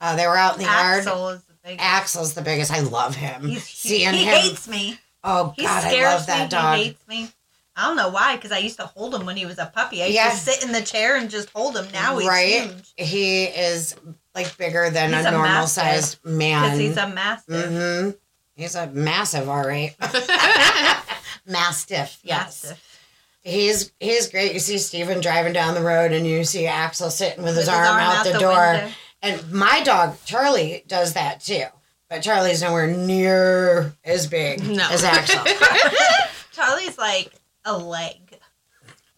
B: Uh, they were out in the yard.
C: Axel is the big.
B: Axel's the biggest. I love him.
C: He's, he,
B: Seeing
C: he
B: him.
C: hates me.
B: Oh
C: He
B: God, I
C: scares
B: love that
C: me.
B: dog.
C: He hates me. I don't know why, because I used to hold him when he was a puppy. I used
B: Yeah.
C: to sit in the chair and just hold him. Now he's
B: Right?
C: huge
B: He is like bigger than
C: He's
B: a
C: a
B: normal sized man.
C: because he's a mastiff.
B: hmm He's a massive, all right. Mastiff, yes.
C: Mastiff.
B: He's he's great. You see Steven driving down the road, and you see Axel sitting with, his,
C: With
B: arm, out, the, door.
C: window.
B: And my dog Charlie does that too, but Charlie's nowhere near as big
A: No.
B: as Axel.
C: Charlie's like a leg.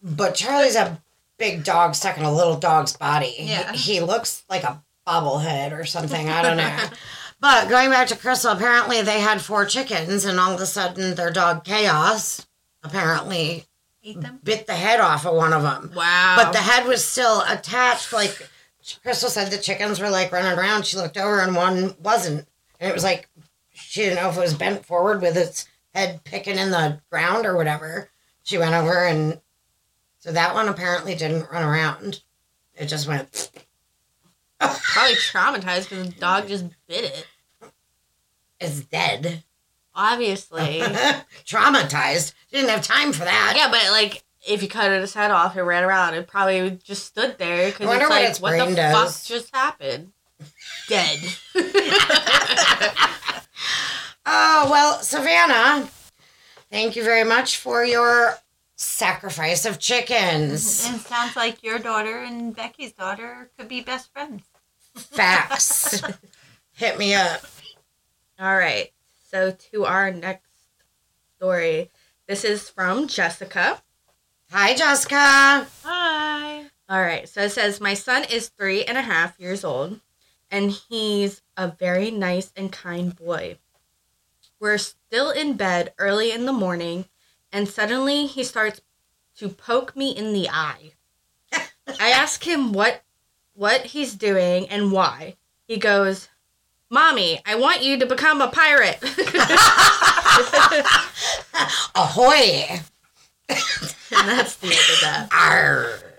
B: But Charlie's a big dog stuck in a little dog's body. He-
C: Yeah.
B: He, looks like a bobblehead or something. I don't know. but going back to Crystal, apparently they had four chickens, and all of a sudden their dog Chaos apparently
C: them.
B: bit the head off of one of them.
A: Wow.
B: But the head was still attached. Like Crystal said, the chickens were like running around. She looked over, and one wasn't. And it was like she didn't know if it was bent forward with its head picking in the ground or whatever. She went over, and so that one apparently didn't run around. It just went.
A: probably traumatized because the dog just bit it.
B: It's dead.
A: Obviously.
B: Traumatized. She Didn't have time for that.
A: yeah, but like if you cut its head off, it ran around. It probably just stood there because it's
B: what
A: like,
B: its
A: what the
B: does.
A: fuck just happened? Dead.
B: Oh, well, Savannah, thank you very much for your sacrifice of chickens.
C: And it sounds like your daughter and Becci's daughter could be best friends.
B: Facts. Hit me up.
A: All right. So to our next story. This is from Jessica.
B: Hi, Jessica.
C: Hi.
A: All right. So it says, My son is three and a half years old, and he's a very nice and kind boy. We're still in bed early in the morning, and suddenly he starts to poke me in the eye. I ask him what what he's doing and why. He goes, Mommy, I want you to become a pirate.
B: Ahoy.
A: and that's the end of that.
B: Arr.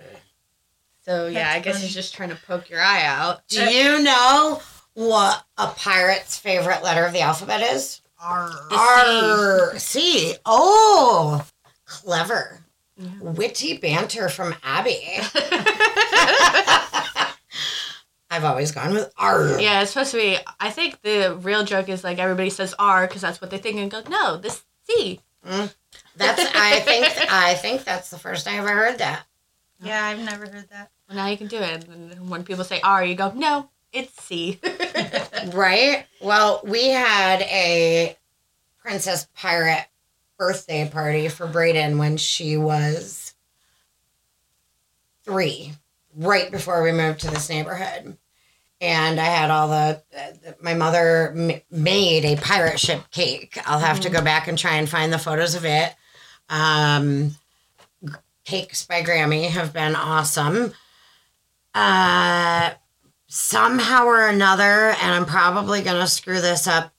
A: So yeah, I
C: That's
A: guess
C: funny.
A: he's just trying to poke your eye out.
B: Do you know what a pirate's favorite letter of the alphabet is?
C: Arr.
A: The
B: R. C. Oh, clever.
A: Yeah.
B: Witty banter from Abby. I've always gone with R.
A: Yeah, it's supposed to be. I think the real joke is like everybody says R because that's what they think and go, no, this C. Mm.
B: That's I think I think that's the first I ever heard that.
C: Yeah, I've never heard that.
A: Well, now you can do it. And when people say R, you go, no, it's C.
B: Right? Well, we had a Princess Pirate birthday party for Braden when she was three, right before we moved to this neighborhood. And I had all the, the my mother m- made a pirate ship cake. I'll have to go back and try and find the photos of it. Um, cakes by Grammy have been awesome. Uh, somehow or another, and I'm probably going to screw this up,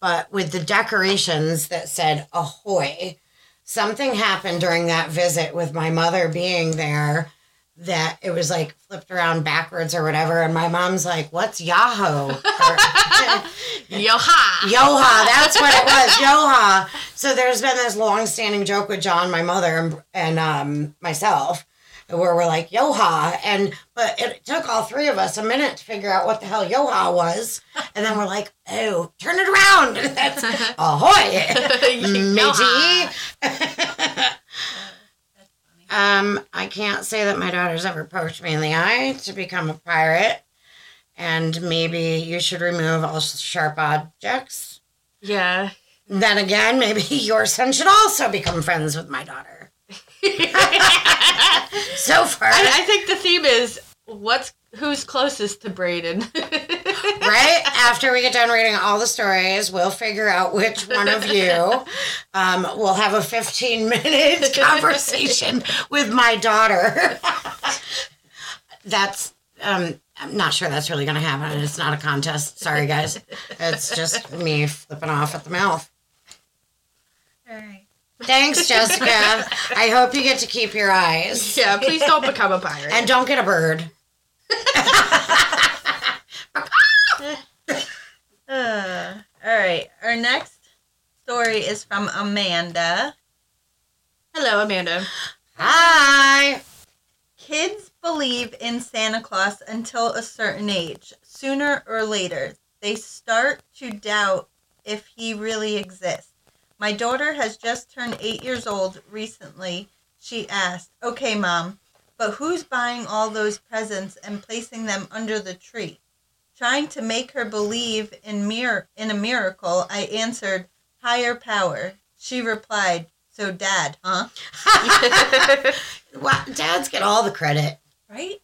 B: but with the decorations that said ahoy, something happened during that visit with my mother being there that it was like flipped around backwards or whatever. And my mom's like, What's Yahoo? Or-
A: Yo-ha!
B: Yoha, that's what it was. Yoha. So there's been this long-standing joke with John, my mother, and, and um, myself, where we're like Yoha, and but it took all three of us a minute to figure out what the hell Yoha was, and then we're like, oh, turn it around. That's ahoy, um, I can't say that my daughter's ever poked me in the eye to become a pirate. And maybe you should remove all sharp objects.
A: Yeah.
B: Then again, maybe your son should also become friends with my daughter. So far,
A: I, I think the theme is what's who's closest to Braden.
B: right after we get done reading all the stories, we'll figure out which one of you um, will have a 15 minute conversation with my daughter. that's, um, I'm not sure that's really going to happen. It's not a contest. Sorry, guys. It's just me flipping off at the mouth.
C: All right.
B: Thanks, Jessica. I hope you get to keep your eyes.
A: yeah, please don't become a pirate.
B: And don't get a bird.
C: Uh, all right. Our next story is from Amanda.
A: Hello, Amanda.
B: Hi.
C: Kids believe in Santa Claus until a certain age. Sooner or later, they start to doubt if he really exists. My daughter has just turned eight years old recently. She asked, Okay, mom, but who's buying all those presents and placing them under the tree? Trying to make her believe in mir- in a miracle, I answered, Higher power. She replied, So, dad, huh?
B: Well, dads get all the credit.
C: Right?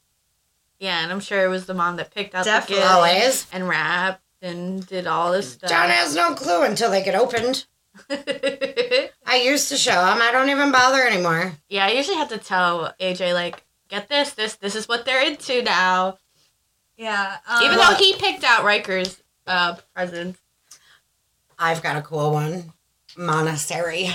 A: yeah, and I'm sure it was the mom that picked out
C: Definitely.
A: the gift
B: Always.
A: and wrapped and did all this stuff.
B: John has no clue until they get opened. I used to show him. I don't even bother anymore.
A: yeah, I usually have to tell AJ like, get this, this, this is what they're into now.
C: Yeah. Um,
A: Even
B: Well-
A: though he picked out Riker's uh, presents.
B: I've got a cool one. Monastery.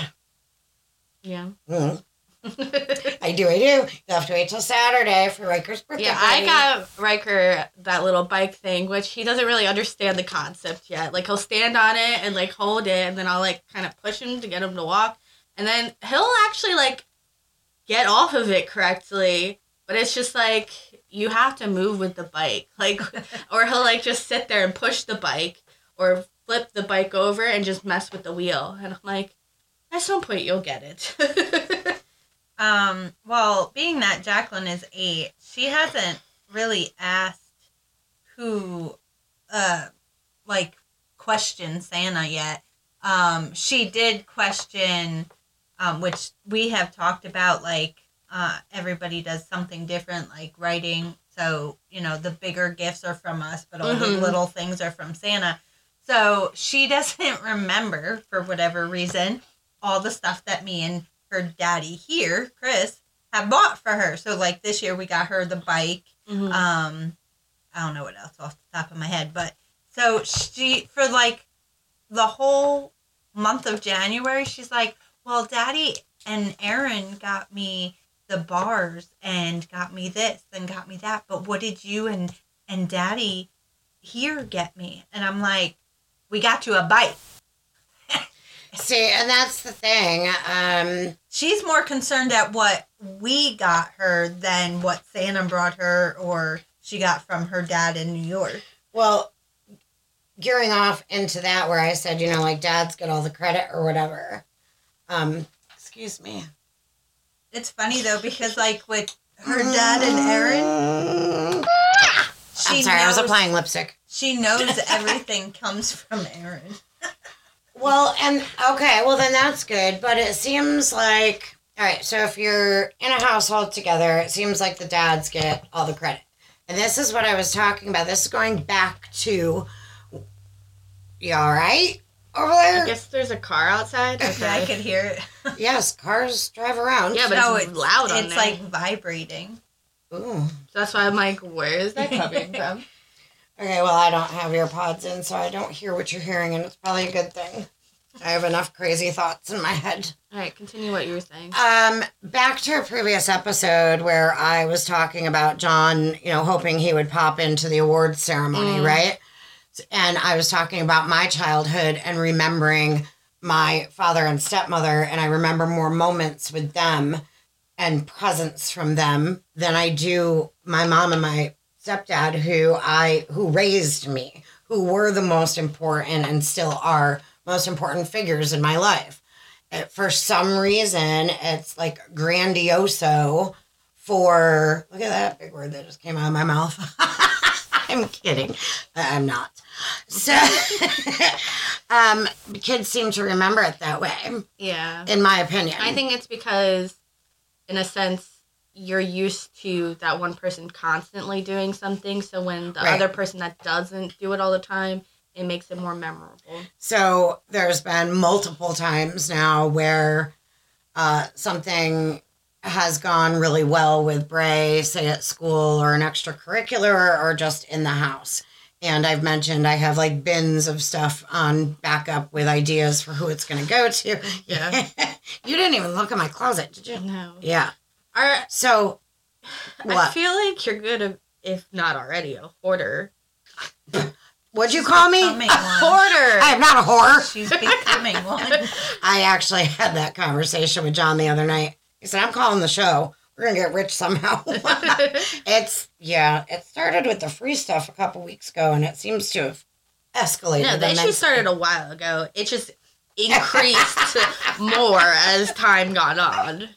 A: Yeah.
B: Mm. I do, I do. You have to wait till Saturday for Riker's birthday.
A: Yeah, I got Riker that little bike thing, which he doesn't really understand the concept yet. Like he'll stand on it and like hold it, and then I'll like kind of push him to get him to walk, and then he'll actually like get off of it correctly. But it's just like you have to move with the bike, like, or he'll like just sit there and push the bike, or flip the bike over and just mess with the wheel, and I'm like, at some point you'll get it.
C: Um, well, being that Jacqueline is eight, she hasn't really asked who, uh, like, questioned Santa yet. Um, she did question, um, which we have talked about, like, uh, everybody does something different, like writing. So, you know, the bigger gifts are from us, but all the
A: Mhm.
C: little things are from Santa. So she doesn't remember, for whatever reason, all the stuff that me and her daddy here, Chris, had bought for her. So like this year we got her the bike.
A: Mhm.
C: Um I don't know what else off the top of my head, but so she for like the whole month of January, she's like, Well, Daddy and Aaron got me the bars and got me this and got me that, but what did you and and Daddy here get me? And I'm like, We got you a bike.
B: See, and that's the thing. Um,
C: she's more concerned at what we got her than what Santa brought her or she got from her dad in New York.
B: Well, gearing off into that, where I said, you know, like dads get all the credit or whatever. Um, excuse me.
C: It's funny though because like with her dad and Aaron, she
B: I'm sorry, I was applying lipstick.
C: She knows everything comes from Aaron.
B: Well, and okay, well then that's good, but it seems like all right. So if you're in a household together, it seems like the dads get all the credit, and this is what I was talking about. This is going back to. You all right over there?
A: I guess there's a car outside.
C: Okay, I could hear it.
B: Yes, cars drive around.
A: Yeah, but
C: no,
A: it's loud on
C: It's
A: there.
C: like vibrating.
B: Ooh.
A: So that's why I'm like, where is that coming from?
B: Okay, well, I don't have earpods in, so I don't hear what you're hearing, and it's probably a good thing. I have enough crazy thoughts in my head.
A: All right, continue what you were saying.
B: Um, back to a previous episode where I was talking about John, you know, hoping he would pop into the awards ceremony,
A: Mm.
B: right? And I was talking about my childhood and remembering my father and stepmother, and I remember more moments with them and presents from them than I do my mom and my stepdad who I who raised me, who were the most important and still are most important figures in my life. Uh, For some reason, it's like grandioso for look at that big word that just came out of my mouth. I'm kidding. I'm not. So um kids seem to remember it that way,
A: yeah.
B: in my opinion.
A: I think it's because, in a sense, you're used to that one person constantly doing something. So when the
B: Right.
A: other person that doesn't do it all the time, it makes it more memorable.
B: So there's been multiple times now where uh, something has gone really well with Bray, say at school or an extracurricular or just in the house. And I've mentioned I have like bins of stuff on backup with ideas for who it's going to go to.
A: Yeah.
B: you didn't even look in my closet, did you?
A: No.
B: Yeah.
A: Are,
B: So,
A: I feel like you're good, at, if not already, a hoarder.
B: What'd you call me?
C: Becoming
A: A hoarder!
B: I am not a whore.
C: She's becoming one.
B: I actually had that conversation with John the other night. He said, I'm calling the show. We're going to get rich somehow. it's, yeah, it started with the free stuff a couple weeks ago, and it seems to have escalated.
A: no, the issue
B: immensely.
A: started a while ago. It just increased more as time got on.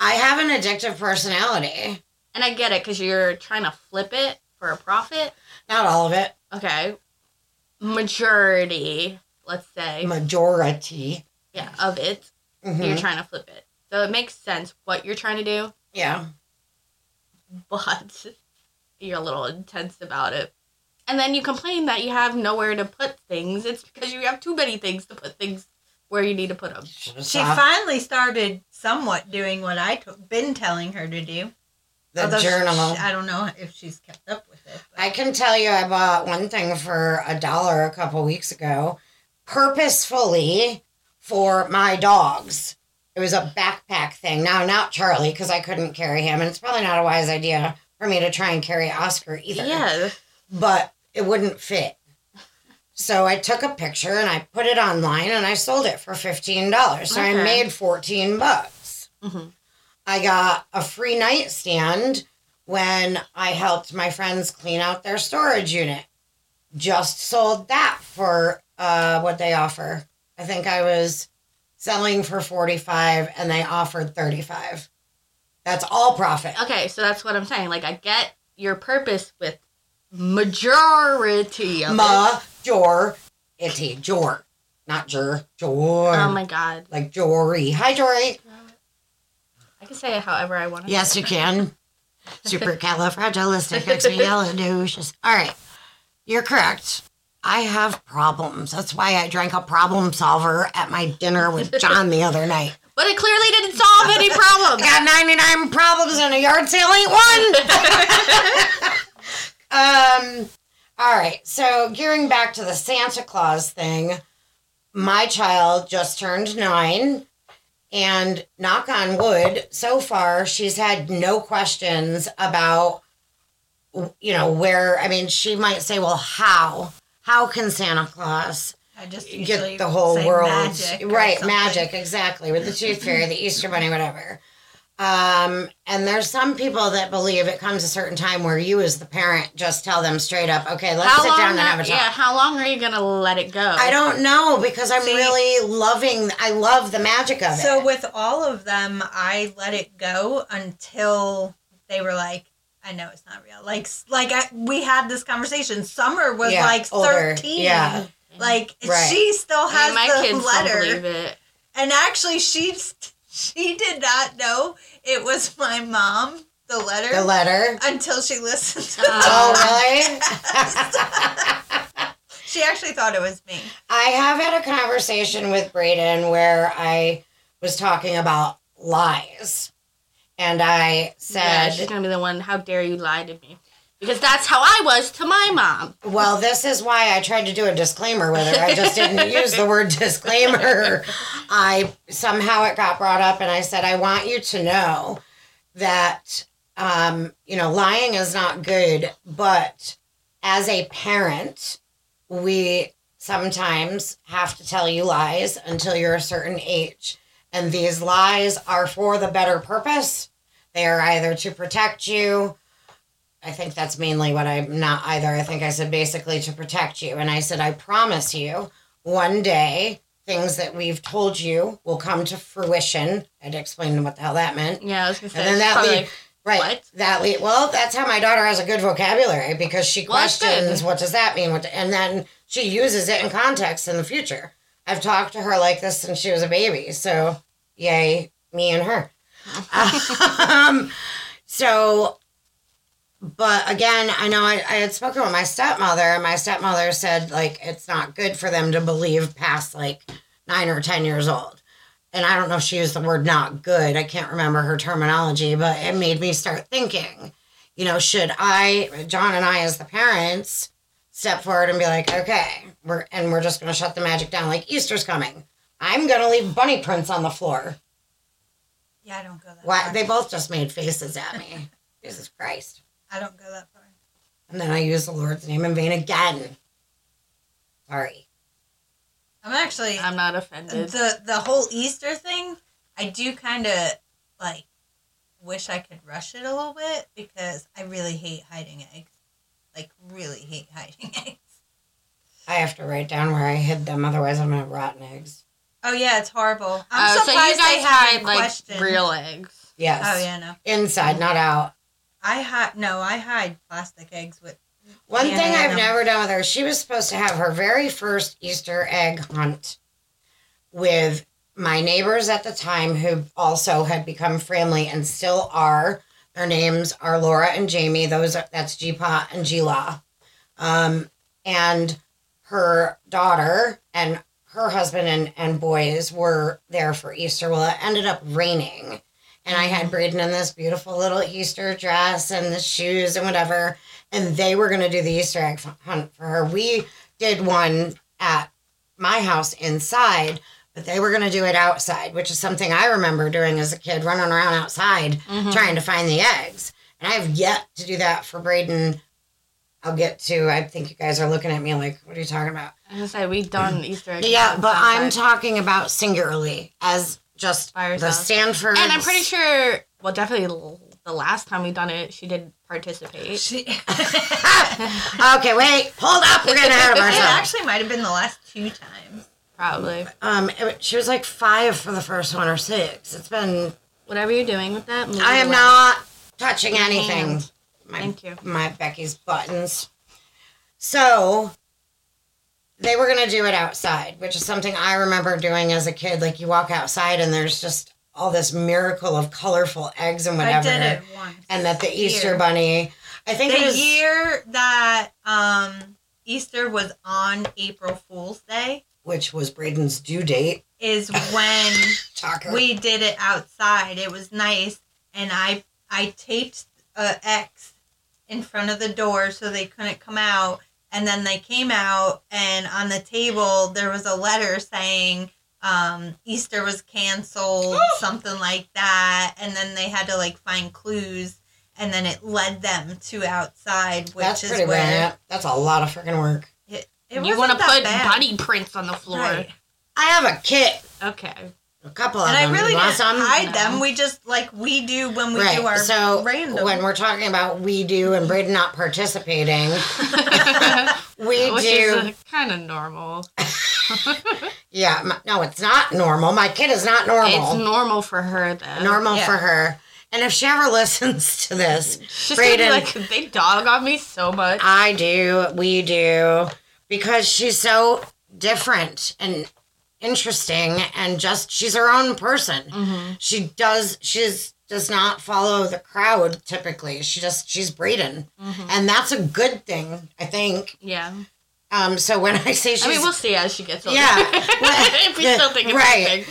B: I have an addictive personality.
A: And I get it because you're trying to flip it for a profit.
B: Not all of it,
A: Okay. Majority, let's say,
B: majority.
A: yeah, of it,
B: Mhm.
A: you're trying to flip it. So it makes sense what you're trying to do,
B: Yeah.
A: but you're a little intense about it. And then you complain that you have nowhere to put things. It's because you have too many things to put things where you need to put them.
C: She finally started somewhat doing what I t- been telling her to do.
B: the
C: Although she-
B: journal.
C: I don't know if she's kept up with it. but-
B: I can tell you, I bought one thing for a dollar a couple weeks ago, purposefully for my dogs. It was a backpack thing. Now, not Charlie, because I couldn't carry him, and it's probably not a wise idea for me to try and carry Oscar either.
A: Yeah.
B: But it wouldn't fit. So I took a picture and I put it online and I sold it for $15. So I made 14 bucks.
A: hmm
B: I got a free nightstand when I helped my friends clean out their storage unit. Just sold that for uh, what they offer. I think I was selling for 45 and they offered 35. That's all profit.
A: Okay, so that's what I'm saying. Like, I get your purpose with majority of it.
B: a Jor. Not jur. Jor.
A: Oh my god.
B: like Jory. Hi, Jory.
A: I can say it however I want to.
B: Yes, you can. Super Supercalifragilisticexpialidocious. All right. You're correct. I have problems. That's why I drank a problem solver at my dinner with John the other night.
A: But it clearly didn't solve any problems.
B: got 99 problems and a yard sale ain't one. um, all right. So, gearing back to the Santa Claus thing, my child just turned nine. And knock on wood, so far she's had no questions about, you know, where. I mean, she might say, well, how? How can Santa Claus
C: I just
B: get the whole world
C: magic
B: right magic exactly with the tooth fairy the easter bunny whatever Um, and there's some people that believe it comes a certain time where you, as the parent, just tell them straight up, okay, let's
A: how
B: sit
A: long?
B: down and have a talk.
A: yeah, how long are you gonna let it go?
B: I don't know because I'm
C: See-
B: really loving. I love the magic of it.
C: So with all of them, I let it go until they were like, "I know it's not real." Like, like I, we had this conversation. Summer was
B: Yeah,
C: like
B: older.
C: thirteen.
B: Yeah.
C: Like
B: Right.
C: she still
A: I
C: has
A: mean, my
C: the
A: kids
C: letter,
A: don't believe it.
C: and actually, she she did not know it was my mom. The letter
B: the letter.
C: until she listened to
A: Oh.
B: Oh, really?
C: She actually thought it was me.
B: I have had a conversation with Braden where I was talking about lies. And I
A: Yeah, she's gonna be the one. How dare you lie to me? Because that's how I was to my mom.
B: well, this is why I tried to do a disclaimer with her. I just didn't use the word disclaimer. I somehow it got brought up, and I said, I want you to know that, um, you know, lying is not good, but as a parent, we sometimes have to tell you lies until you're a certain age. And these lies are for the better purpose. They are either to protect you. I think that's mainly what I'm not either. I think I said basically to protect you. And I said, I promise you, one day, things that we've told you will come to fruition. I'd explain what the hell that meant.
A: Yeah, I was gonna say.
B: And then that lead,
A: like,
B: right?
A: What?
B: That lead, well, that's how my daughter has a good vocabulary because she
A: Well,
B: questions what does that mean, what, and then she uses it in context in the future. I've talked to her like this since she was a baby, so yay, me and her. um, so, but again, I know I, I had spoken with my stepmother, and my stepmother said like it's not good for them to believe past like nine or ten years old. And I don't know if she used the word not good. I can't remember her terminology, but it made me start thinking, you know, should I, John and I as the parents, step forward and be like, okay, we're and we're just gonna shut the magic down. Like Easter's coming. I'm gonna leave bunny prints on the floor.
C: Yeah, I don't go that
B: Why
C: far.
B: they both just made faces at me. Jesus Christ.
C: I don't go that far.
B: And then I use the Lord's name in vain again. Sorry.
C: I'm actually
A: I'm not offended.
C: the the whole Easter thing. I do kind of like wish I could rush it a little bit because I really hate hiding eggs. Like really hate hiding eggs.
B: I have to write down where I hid them, otherwise I'm gonna have rotten eggs.
C: Oh yeah, it's horrible. I'm
A: Oh, so you
C: surprised
A: guys
C: they
A: hide like
C: questioned.
A: real eggs.
B: Yes.
C: Oh yeah, no.
B: Inside, not out.
C: I hide no, I hide plastic eggs with.
B: One thing I've
C: know.
B: never done with her, she was supposed to have her very first Easter egg hunt with my neighbors at the time who also had become family and still are. Their names are Laura and Jamie. Those are that's G Pot and G Law. Um, and her daughter and her husband and, and boys were there for Easter. Well, it ended up raining. And I had Braden in this beautiful little Easter dress and the shoes and whatever. And they were going to do the Easter egg hunt for her. We did one at my house inside, but they were going to do it outside, which is something I remember doing as a kid, running around outside
A: Mhm.
B: trying to find the eggs. And I have yet to do that for Braden. I'll get to, I think you guys are looking at me like, what are you talking about?
A: I was say we've done Easter eggs.
B: Yeah, but
A: some
B: I'm talking about singularly as just
A: By
B: the
A: herself.
B: Stanford.
A: and I'm pretty sure. Well, definitely l- the last time we done it, she did participate.
C: She,
B: okay, wait, hold up. We're getting ahead of ourselves.
C: It actually might have been the last two times.
A: Probably.
B: Um, it- she was like five for the first one or six. It's been.
A: Whatever you're doing with that, move
B: I am
A: away.
B: not touching anything. My,
A: Thank you.
B: My Becci's buttons. So they were gonna do it outside, which is something I remember doing as a kid. Like you walk outside and there's just all this miracle of colorful eggs and whatever.
C: I did it once.
B: And that the Easter
C: Here.
B: bunny. I think it
C: the
B: was
C: year that um Easter was on April Fool's Day
B: which was Braden's due date.
C: is when we did it outside. It was nice, and I I taped a X in front of the door so they couldn't come out. And then they came out, and on the table there was a letter saying um, Easter was canceled, something like that. And then they had to like find clues, and then it led them to outside, which
B: That's
C: is
B: pretty
C: where
B: brilliant. That's a lot of freaking work.
C: it, it
A: you
C: want to
A: put bunny prints on the floor.
C: Right.
B: I have a kit.
A: Okay.
B: A couple of
C: And I
B: them.
C: really
B: You want
C: didn't
B: some?
C: hide
A: No.
C: them. We just like we do when we
B: right.
C: do our
B: so
C: random.
B: when we're talking about we do and Braden not participating, we
A: Which
B: do.
A: Uh, is kind of normal.
B: yeah, m- no, it's not normal. My kid is not normal.
A: It's normal for her though.
B: normal
C: Yeah.
B: for her. And if she ever listens to this,
A: She's gonna be
B: Braden-
A: like they dog on me so much.
B: I do, we do, because she's so different and interesting and just she's her own person.
A: Mm-hmm.
B: She does she's does not follow the crowd typically. She just she's Braden.
A: Mm-hmm.
B: And that's a good thing, I think.
A: Yeah.
B: Um so when I say she's
A: I mean, we'll see as she gets older.
B: Yeah.
A: if we still think it's
B: Right.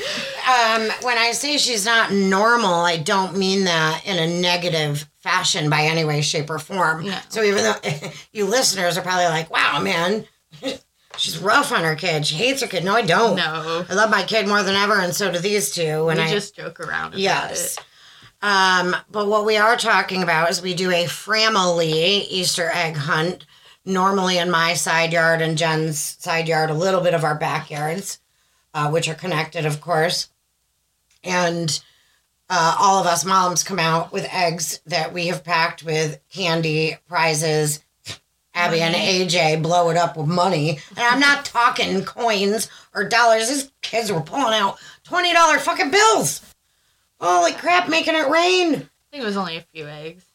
B: um, when I say she's not normal, I don't mean that in a negative fashion by any way, shape, or form.
A: No.
B: So even though you listeners are probably like, "Wow, man, she's rough on her kid. She hates her kid." No, I don't.
A: No.
B: I love my kid more than ever, and so do these two. And
A: we
B: I
A: just joke around about
B: yes.
A: it.
B: Um, but what we are talking about is we do a family Easter egg hunt, normally in my side yard and Jenn's side yard, a little bit of our backyards, uh, which are connected, of course. And uh, all of us moms come out with eggs that we have packed with candy, prizes. Abby and AJ blow it up with money. And I'm not talking coins or dollars. These kids were pulling out $20 fucking bills. Holy crap, making it rain.
A: I think it was only a few eggs.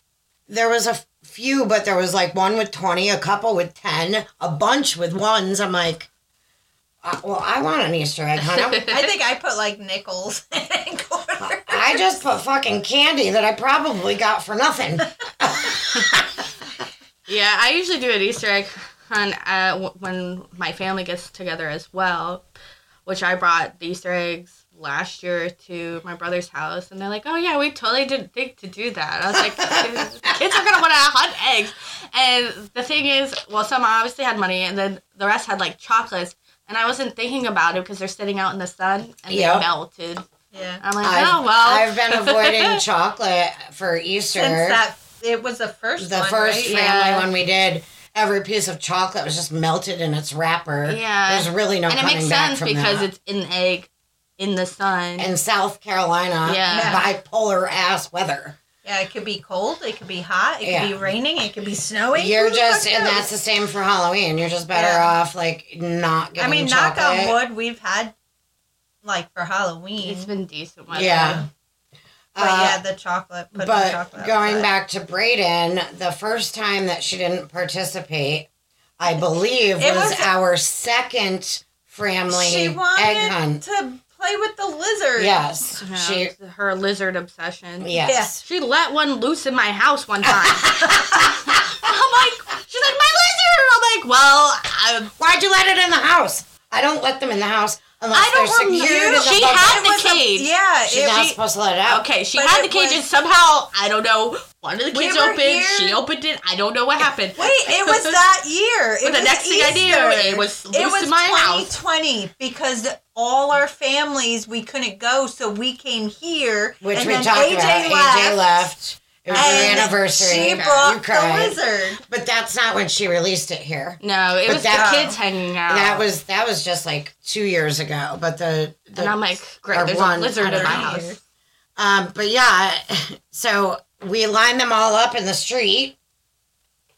B: There was a few, but there was like one with 20, a couple with 10, a bunch with ones. I'm like, uh, well, I want an Easter egg hunt.
C: I think I put like nickels and quarters.
B: I just put fucking candy that I probably got for nothing.
A: Yeah, I usually do an Easter egg hunt uh, w- when my family gets together as well, which I brought the Easter eggs last year to my brother's house, and they're like, "Oh yeah, we totally didn't think to do that." I was like, "Kids are gonna want to hunt eggs," and the thing is, well, some obviously had money, and then the rest had like chocolates, and I wasn't thinking about it because they're sitting out in the sun and
B: Yep.
A: they melted.
C: Yeah.
A: I'm like,
B: I've,
A: "Oh well."
B: I've been avoiding chocolate for Easter.
C: Since that it was the first
B: the
C: one,
B: first
C: right?
B: family
A: Yeah.
B: one we did, every piece of chocolate was just melted in its wrapper.
A: Yeah.
B: There's really no
A: and it makes sense because
B: that.
A: it's an egg in the sun.
B: in South Carolina,
A: Yeah.
B: bipolar ass weather.
C: Yeah, it could be cold, it could be hot, it
B: Yeah.
C: could be raining, it could be snowing.
B: You're
C: Who
B: just, and
C: knows?
B: that's the same for Halloween. You're just better
C: Yeah.
B: off like not getting
C: I mean,
B: chocolate.
C: knock on wood, we've had like for Halloween.
A: it's been decent weather.
B: Yeah.
C: But
B: Uh,
C: yeah, the chocolate. Put the
B: but
C: chocolate
B: going
C: outside.
B: back to Braden, the first time that she didn't participate, I believe
C: It
B: was,
C: was-
B: our second family
C: she
B: egg hunt.
C: to play with the lizard.
B: Yes,
A: Yeah,
B: she.
A: her lizard obsession.
B: Yes.
A: She let one loose in my house one time. I'm like, she's like, my lizard. I'm like, well, I,
B: Why'd you let it in the house? I don't let them in the house unless
A: I don't
B: they're
A: remember. She
B: bubble.
A: had
C: It
A: the
C: was a-
A: cage.
C: yeah,
B: She's
C: it,
B: not
C: she-
B: supposed to let it out.
A: okay, she had the cage
C: was-
A: and somehow, I don't know, one of the
C: We
A: kids
C: were
A: opened,
C: here-
A: she opened it, I don't know what happened.
C: Wait, it was that year. It
A: But the
C: was
A: next thing I knew, it was
C: It was
A: in my house.
C: 2020 because all our families we couldn't go, so we came here.
B: Which
C: and
B: we
C: then
B: talked
C: AJ
B: about.
C: Left,
B: AJ left. It was her
C: and
B: anniversary.
C: She
B: You
C: brought the
B: cried. But that's not when she released it here.
A: No, it
B: But
A: was
B: that-
A: the kids hanging out.
B: That was that was just like two years ago. But the, the
A: and I'm like, great, there's a lizard in my house.
B: um, but yeah, so we line them all up in the street,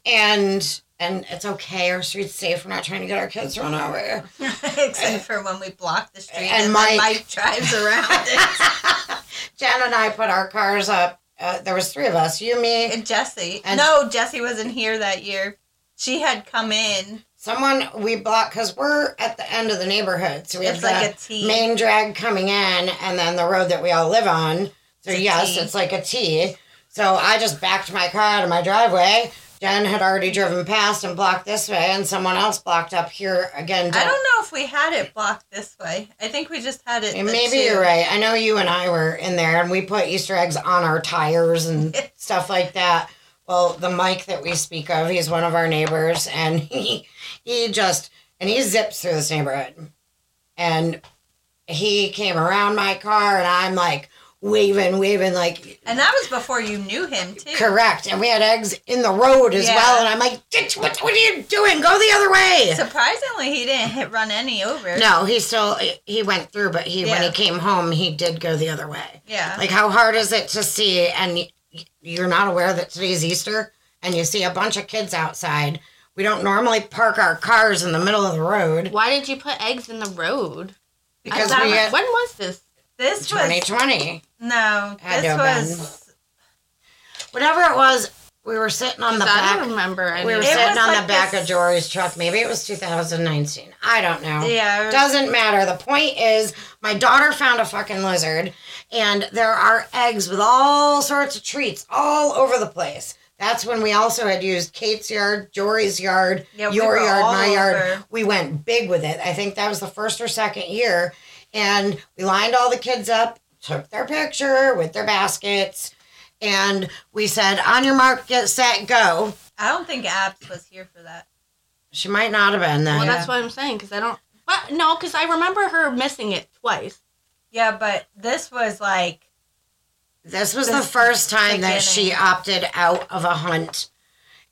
B: and and it's okay. Our street's safe. We're not trying to get our kids run over.
C: Except for when we block the street
B: And
C: and,
B: Mike.
C: Mike drives around it.
B: Jenn and I put our cars up. Uh, there was three of us. You, me,
C: And Jesse.
B: And-
C: no, Jesse wasn't here that year. She had come in.
B: someone. We block because we're at the end of the neighborhood. So we have
C: It's
B: the
C: like a T.
B: main drag coming in, and then the road that we all live on. So
C: It's
B: yes, it's like a T. So I just backed my car out of my driveway. Jenn had already driven past and blocked this way, and someone else blocked up here again.
C: I don't know if we had it blocked this way. I think we just had it.
B: Maybe
C: two.
B: you're right. I know you and I were in there, and we put Easter eggs on our tires and stuff like that. Well, the Mike that we speak of, he's one of our neighbors, and he he just and he zips through this neighborhood, and he came around my car, and I'm like waving, waving like
C: And that was before you knew him too.
B: correct. And we had eggs in the road as
C: Yeah.
B: well. And I'm like, "Ditch, what, what are you doing? Go the other way.
C: Surprisingly, he didn't hit run any over.
B: no, he still he went through, but he when he came home, he did go the other way.
C: Yeah.
B: Like, how hard is it to see and you're not aware that today's Easter and you see a bunch of kids outside? We don't normally park our cars in the middle of the road
A: Why did you put eggs in the road?
B: because we had
A: When was this?
C: This was
B: 2020.
C: no.
B: Had
C: This
B: have
C: was.
B: Whatever it was, we were sitting on the
A: I
B: back.
A: don't remember. Any
B: We were
A: of
C: It
A: it.
B: sitting on
C: like
B: the back
C: this-
B: of Jory's truck. Maybe it was 2019. I don't know.
C: Yeah.
B: Doesn't matter. The point is, my daughter found a fucking lizard, and there are eggs with all sorts of treats all over the place. That's when we also had used Kate's yard, Jory's yard,
C: Yeah,
B: your
C: were
B: yard,
C: all
B: my yard.
C: over.
B: We went big with it. I think that was the first or second year. And we lined all the kids up, took their picture with their baskets, and we said, on your mark, get set, go.
C: I don't think Abs was here for that.
B: She might not have been then.
A: Well, that's what I'm saying because I don't. But no, because I remember her missing it twice.
C: Yeah, but this was like
B: This was the first time that she opted out of a hunt.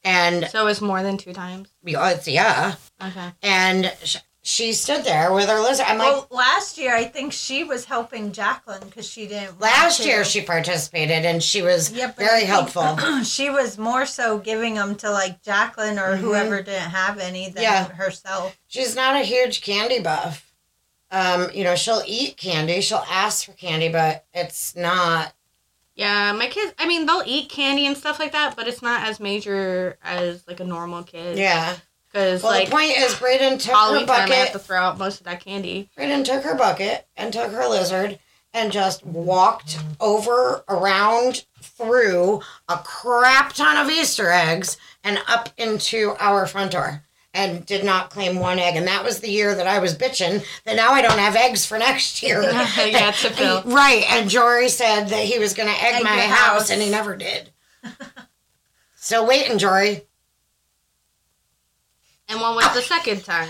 B: And
A: So it was more than two times.
B: well, yeah.
A: Okay.
B: And sh- she stood there with her lizard. I'm like,
C: well, last year I think she was helping Jacqueline because she didn't.
B: last
C: to.
B: year she participated and she was
C: Yeah,
B: very helpful.
C: she was more so giving them to like Jacqueline or
B: Mhm.
C: whoever didn't have any than
B: Yeah.
C: herself.
B: She's not a huge candy buff. Um, you know, she'll eat candy, she'll ask for candy, but it's not.
A: Yeah, my kids. I mean, they'll eat candy and stuff like that, but it's not as major as like a normal kid.
B: Yeah.
A: Because
B: Well,
A: like
B: the point is, Braden took her
A: Halloween time, I have
B: bucket.
A: to throw out most of that candy.
B: Braden took her bucket and took her lizard and just walked over, around, through a crap ton of Easter eggs and up into our front door and did not claim one egg. And that was the year that I was bitching that now I don't have eggs for next year.
A: yeah, to fill.
B: Right. And Jory said that he was going to egg,
C: Egg
B: my house,
C: house.
B: and he never did. Still waiting, Jory.
A: And one was the second time.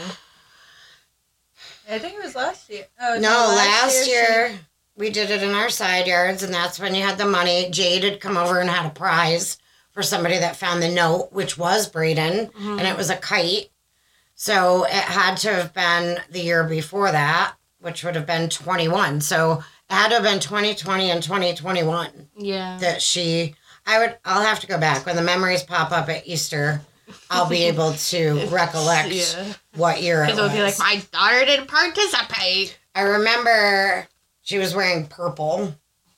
C: I think it was last year. Oh
B: No, last
C: she-
B: year, we did it in our side yards, and that's when you had the money. Jade had come over and had a prize for somebody that found the note, which was Braden,
A: Mhm.
B: and it was a kite. So it had to have been the year before that, which would have been 21. So it had to have been 2020 and 2021
A: Yeah.
B: that she. I would. I'll have to go back when the memories pop up at Easter. I'll be able to recollect
A: Yeah.
B: what year it was.
A: Because it'll be like, my daughter didn't participate.
B: I remember she was wearing purple.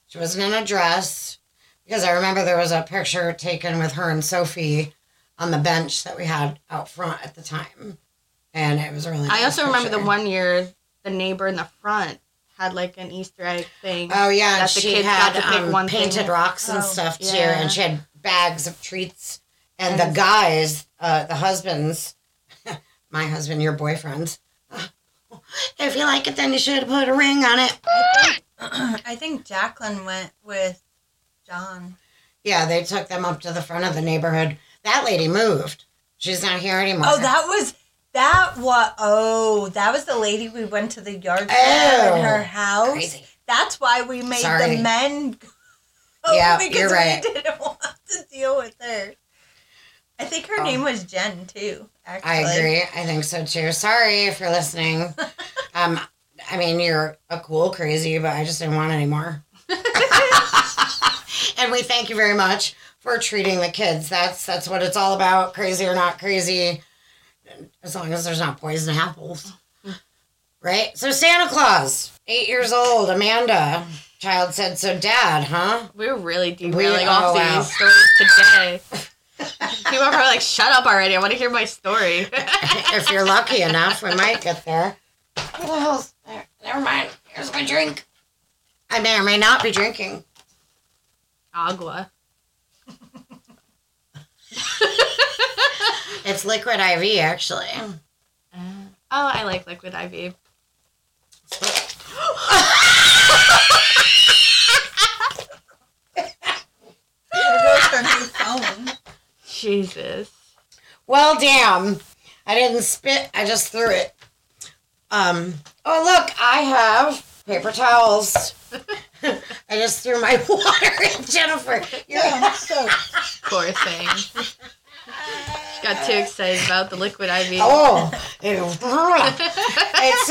B: She wasn't in a dress because I remember there was a picture taken with her and Sophie on the bench that we had out front at the time, and it was really.
A: I
B: nice
A: also remember the one year the neighbor in the front had like an Easter egg thing.
B: Oh yeah, and
A: that the
B: she
A: kids
B: had
A: got to pick
B: um,
A: one
B: painted
A: thing.
B: rocks and
C: Oh,
B: stuff too,
A: yeah.
B: and she had bags of treats. And the guys, uh, the husbands, my husband, your boyfriend. If you like it, then you should put a ring on it.
C: I think Jacqueline went with John.
B: Yeah, they took them up to the front of the neighborhood. That lady moved. She's not here anymore.
C: Oh, that was that. What? Oh, that was the lady we went to the yard sale
B: Oh,
C: in her house.
B: crazy.
C: That's why we made
B: Sorry.
C: the men. go
B: Yeah,
C: because
B: you're right.
C: We didn't want to deal with her. I think her
B: Oh.
C: name was Jen too. Actually,
B: I agree. I think so too. Sorry if you're listening. um, I mean, you're a cool crazy, but I just didn't want any more. and we thank you very much for treating the kids. That's that's what it's all about. Crazy or not crazy, as long as there's not poison apples, right? So Santa Claus, eight years old, Amanda. Child said, "So, Dad, huh?"
A: We're really derailing
B: oh,
A: off
B: wow.
A: these stories today. People are probably like, shut up already. I want to hear my story.
B: if you're lucky enough, we might get there. What the hell's there? Never mind. Here's my drink. I may or may not be drinking.
A: Agua.
B: It's liquid IV, actually.
A: Uh, oh, I like liquid IV.
C: There goes new phone.
A: Jesus.
B: Well, damn. I didn't spit. I just threw it. Um. Oh, look. I have paper towels. I just threw my water at Jennifer. You're
C: Yeah, so
A: Poor thing. She got too excited about the liquid IV.
B: Oh, it- it's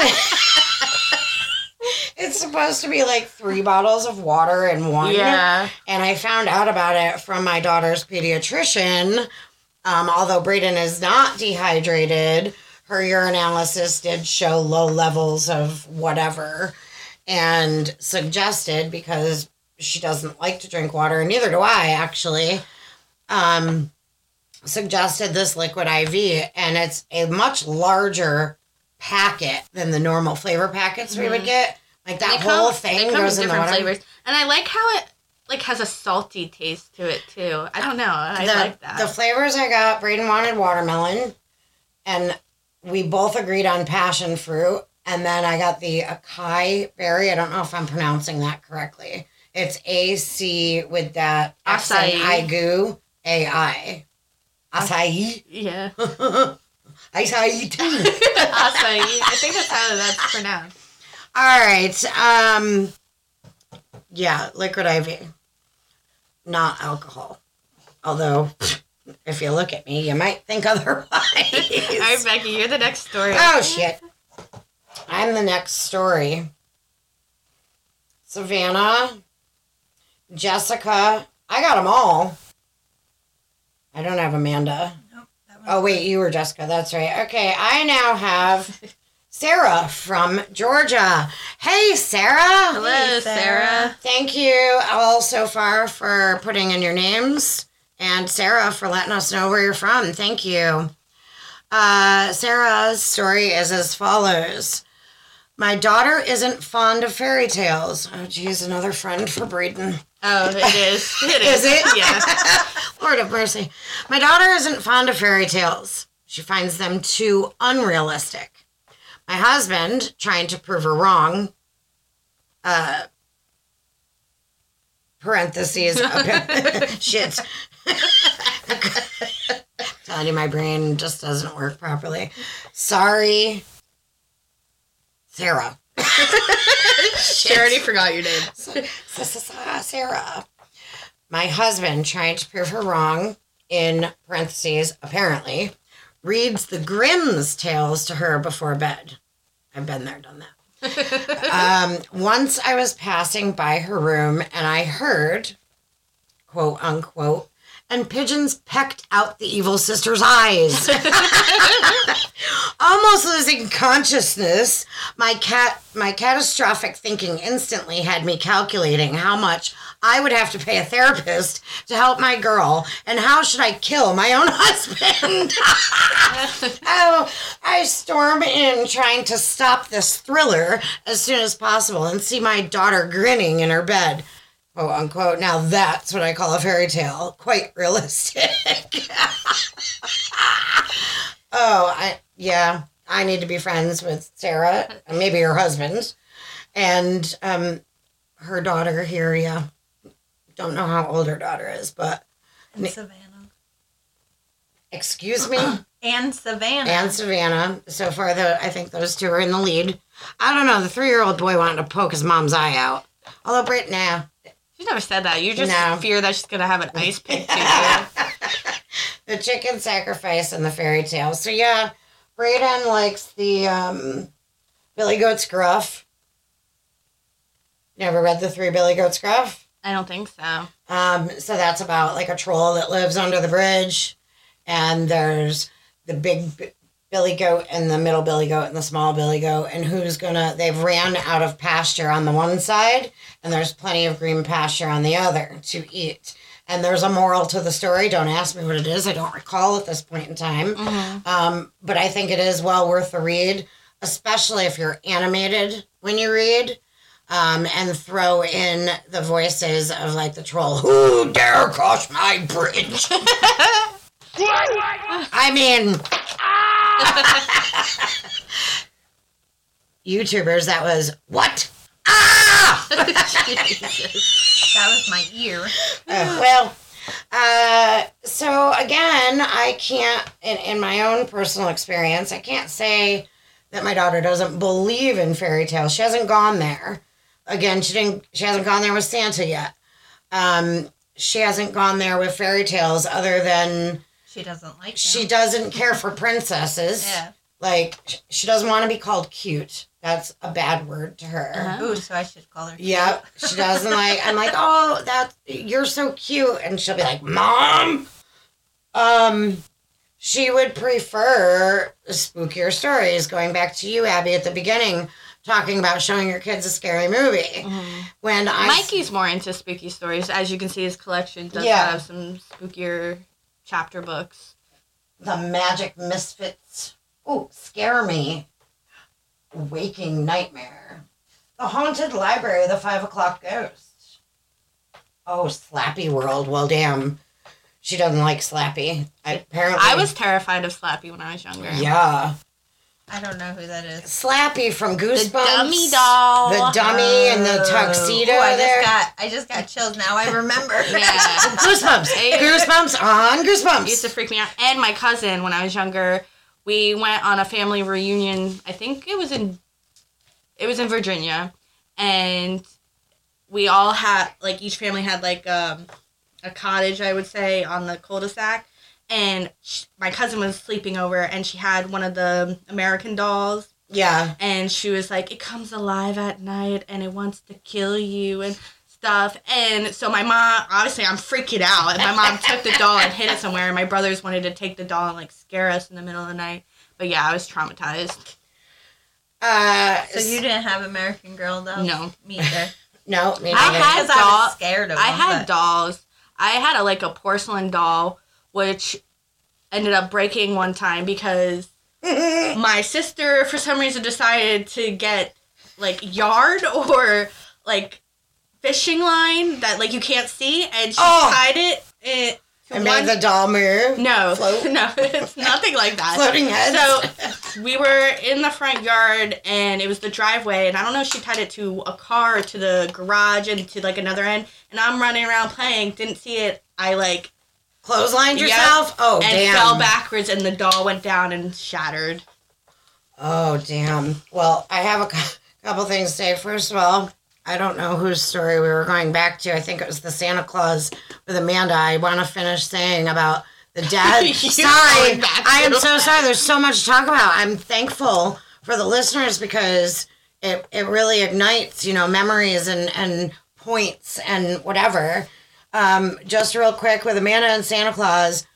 B: it's supposed to be like three bottles of water in one.
A: yeah.
B: And I found out about it from my daughter's pediatrician. Um, although Braden is not dehydrated, her urinalysis did show low levels of whatever and suggested because she doesn't like to drink water, and neither do I actually. Um, suggested this liquid IV, and it's a much larger packet than the normal flavor packets we would
A: Mhm.
B: get. Like that
A: They
B: whole
A: come-
B: thing goes
A: in
B: in the
A: different flavors, and I like how it like has a salty taste to it too. I don't know. I
B: the,
A: like that.
B: The flavors I got, Braden wanted watermelon, and we both agreed on passion fruit. And then I got the acai berry. I don't know if I'm pronouncing that correctly. It's A C with that accent.
A: Acai.
B: Aigu A I. Acai.
A: yeah.
B: Acai too.
A: Acai. I think that's how that's pronounced.
B: All right. Um. Yeah, liquid IV, not alcohol. Although, if you look at me, you might think otherwise.
A: All right, Becci, you're the next story.
B: Oh shit. I'm the next story. Savannah, Jessica, I got them all. I don't have Amanda.
C: Nope, that one.
B: Oh wait, you were Jessica. That's right. Okay, I now have Sarah from Georgia. Hey, Sarah.
A: Hello,
C: Hey,
A: Sarah.
C: Sarah.
B: Thank you all so far for putting in your names, and Sarah for letting us know where you're from. Thank you. Uh, Sarah's story is as follows. My daughter isn't fond of fairy tales. Oh, geez, another friend for Braden.
A: Oh, it is. It
B: Is
A: is.
B: it?
A: Yeah.
B: Lord of mercy. My daughter isn't fond of fairy tales. She finds them too unrealistic. My husband, trying to prove her wrong, uh, parentheses, shit. Telling you my brain just doesn't work properly. Sorry, Sarah.
A: She already forgot your name.
B: Sarah. My husband, trying to prove her wrong, in parentheses, apparently, reads the Grimm's tales to her before bed. I've been there, done that. um, once I was passing by her room and I heard, quote unquote, and pigeons pecked out the evil sister's eyes. Almost losing consciousness, my cat my catastrophic thinking instantly had me calculating how much I would have to pay a therapist to help my girl and how should I kill my own husband. oh, I storm in trying to stop this thriller as soon as possible and see my daughter grinning in her bed. Quote unquote. Now that's what I call a fairy tale. Quite realistic. oh, I yeah. I need to be friends with Sarah, maybe her husband, and um, her daughter here. Yeah, don't know how old her daughter is, but
C: And Savannah.
B: excuse me,
C: And Savannah.
B: and Savannah. So far, though, I think those two are in the lead. I don't know. The three-year-old boy wanted to poke his mom's eye out. Although Brit, nah.
A: She never said that. You just
B: No.
A: fear that she's gonna have an ice pick you.
B: the chicken sacrifice and the fairy tale. So yeah, Braden likes the um, Billy Goat's Gruff. Never read the Three Billy Goat's Gruff.
A: I don't think so.
B: Um, so that's about like a troll that lives under the bridge, and there's the big Billy Goat and the middle Billy Goat and the small Billy Goat, and who's gonna? They've ran out of pasture on the one side, and there's plenty of green pasture on the other to eat. And there's a moral to the story. Don't ask me what it is. I don't recall at this point in time.
A: Mhm.
B: Um, but I think it is well worth the read, especially if you're animated when you read. Um, and throw in the voices of like the troll, who dare cross my bridge? I mean, YouTubers, that was what? Ah!
C: That was my ear.
B: Uh, well, uh, so again, I can't, in, in my own personal experience, I can't say that my daughter doesn't believe in fairy tales. She hasn't gone there, again, she didn't. She hasn't gone there with Santa yet. Um, she hasn't gone there with fairy tales, other than
C: She doesn't like
B: she doesn't care for princesses.
C: Yeah.
B: Like she doesn't want to be called cute. That's a bad word to her.
A: Uh-huh.
C: Ooh, so I should call her.
B: Yep, she doesn't like. I'm like, oh, that you're so cute, and she'll be like, mom. Um, she would prefer spookier stories. Going back to you, Abby, at the beginning, talking about showing your kids a scary movie.
A: Mm-hmm.
B: When I
A: Mikey's more into spooky stories. As you can see, his collection does
B: Yeah.
A: have some spookier chapter books.
B: the magic misfits. Oh, scare me. Waking nightmare. The haunted library. The five o'clock ghost. Oh, Slappy World. Well, damn. She doesn't like Slappy. I, apparently,
A: I was terrified of Slappy when I was younger.
B: Yeah,
C: I don't know who that is.
B: Slappy from Goosebumps.
A: The dummy doll.
B: The dummy in the
C: Oh.
B: tuxedo
C: Ooh, I
B: there.
C: just got I just got chills. Now I remember.
A: Yeah.
B: Goosebumps.
A: Hey.
B: Goosebumps on Goosebumps.
A: used to freak me out. And my cousin, when I was younger, we went on a family reunion. I think it was in, it was in Virginia, and we all had like each family had like um, a cottage, I would say, on the cul-de-sac. And sh- my cousin was sleeping over, and she had one of the American dolls,
B: yeah.
A: and she was like, "It comes alive at night, and it wants to kill you and stuff." And so my mom, obviously, I'm freaking out, and my mom took the doll and hid it somewhere, and my brothers wanted to take the doll and like scare us in the middle of the night. But yeah, I was traumatized.
B: Uh,
C: So you didn't have American Girl dolls?
A: No.
C: Me either.
B: no, me
A: I
B: neither.
A: had
C: Because I
A: doll-
C: was scared of
A: I
C: them.
A: had
C: but-
A: dolls. I had a like a porcelain doll, which ended up breaking one time because my sister for some reason decided to get like yard or like fishing line that like you can't see and she
B: Oh.
A: tied it it to
B: and
A: one
B: made the doll move.
A: no
B: float.
A: no it's nothing like that
B: Floating heads.
A: so we were in the front yard and it was the driveway and I don't know she tied it to a car to the garage and to like another end and I'm running around playing didn't see it I like
B: Clotheslined
A: Yep.
B: yourself? Oh,
A: and
B: damn.
A: fell backwards and the doll went down and shattered
B: Oh, damn. Well, I have a couple things to say. First of all, I don't know whose story we were going back to. I think it was the Santa Claus with Amanda. I want to finish saying about the dad. Sorry. I am so sorry. There's so much to talk about. I'm thankful for the listeners because it, it really ignites, you know, memories and, and points and whatever. Um, just real quick with Amanda and Santa Claus.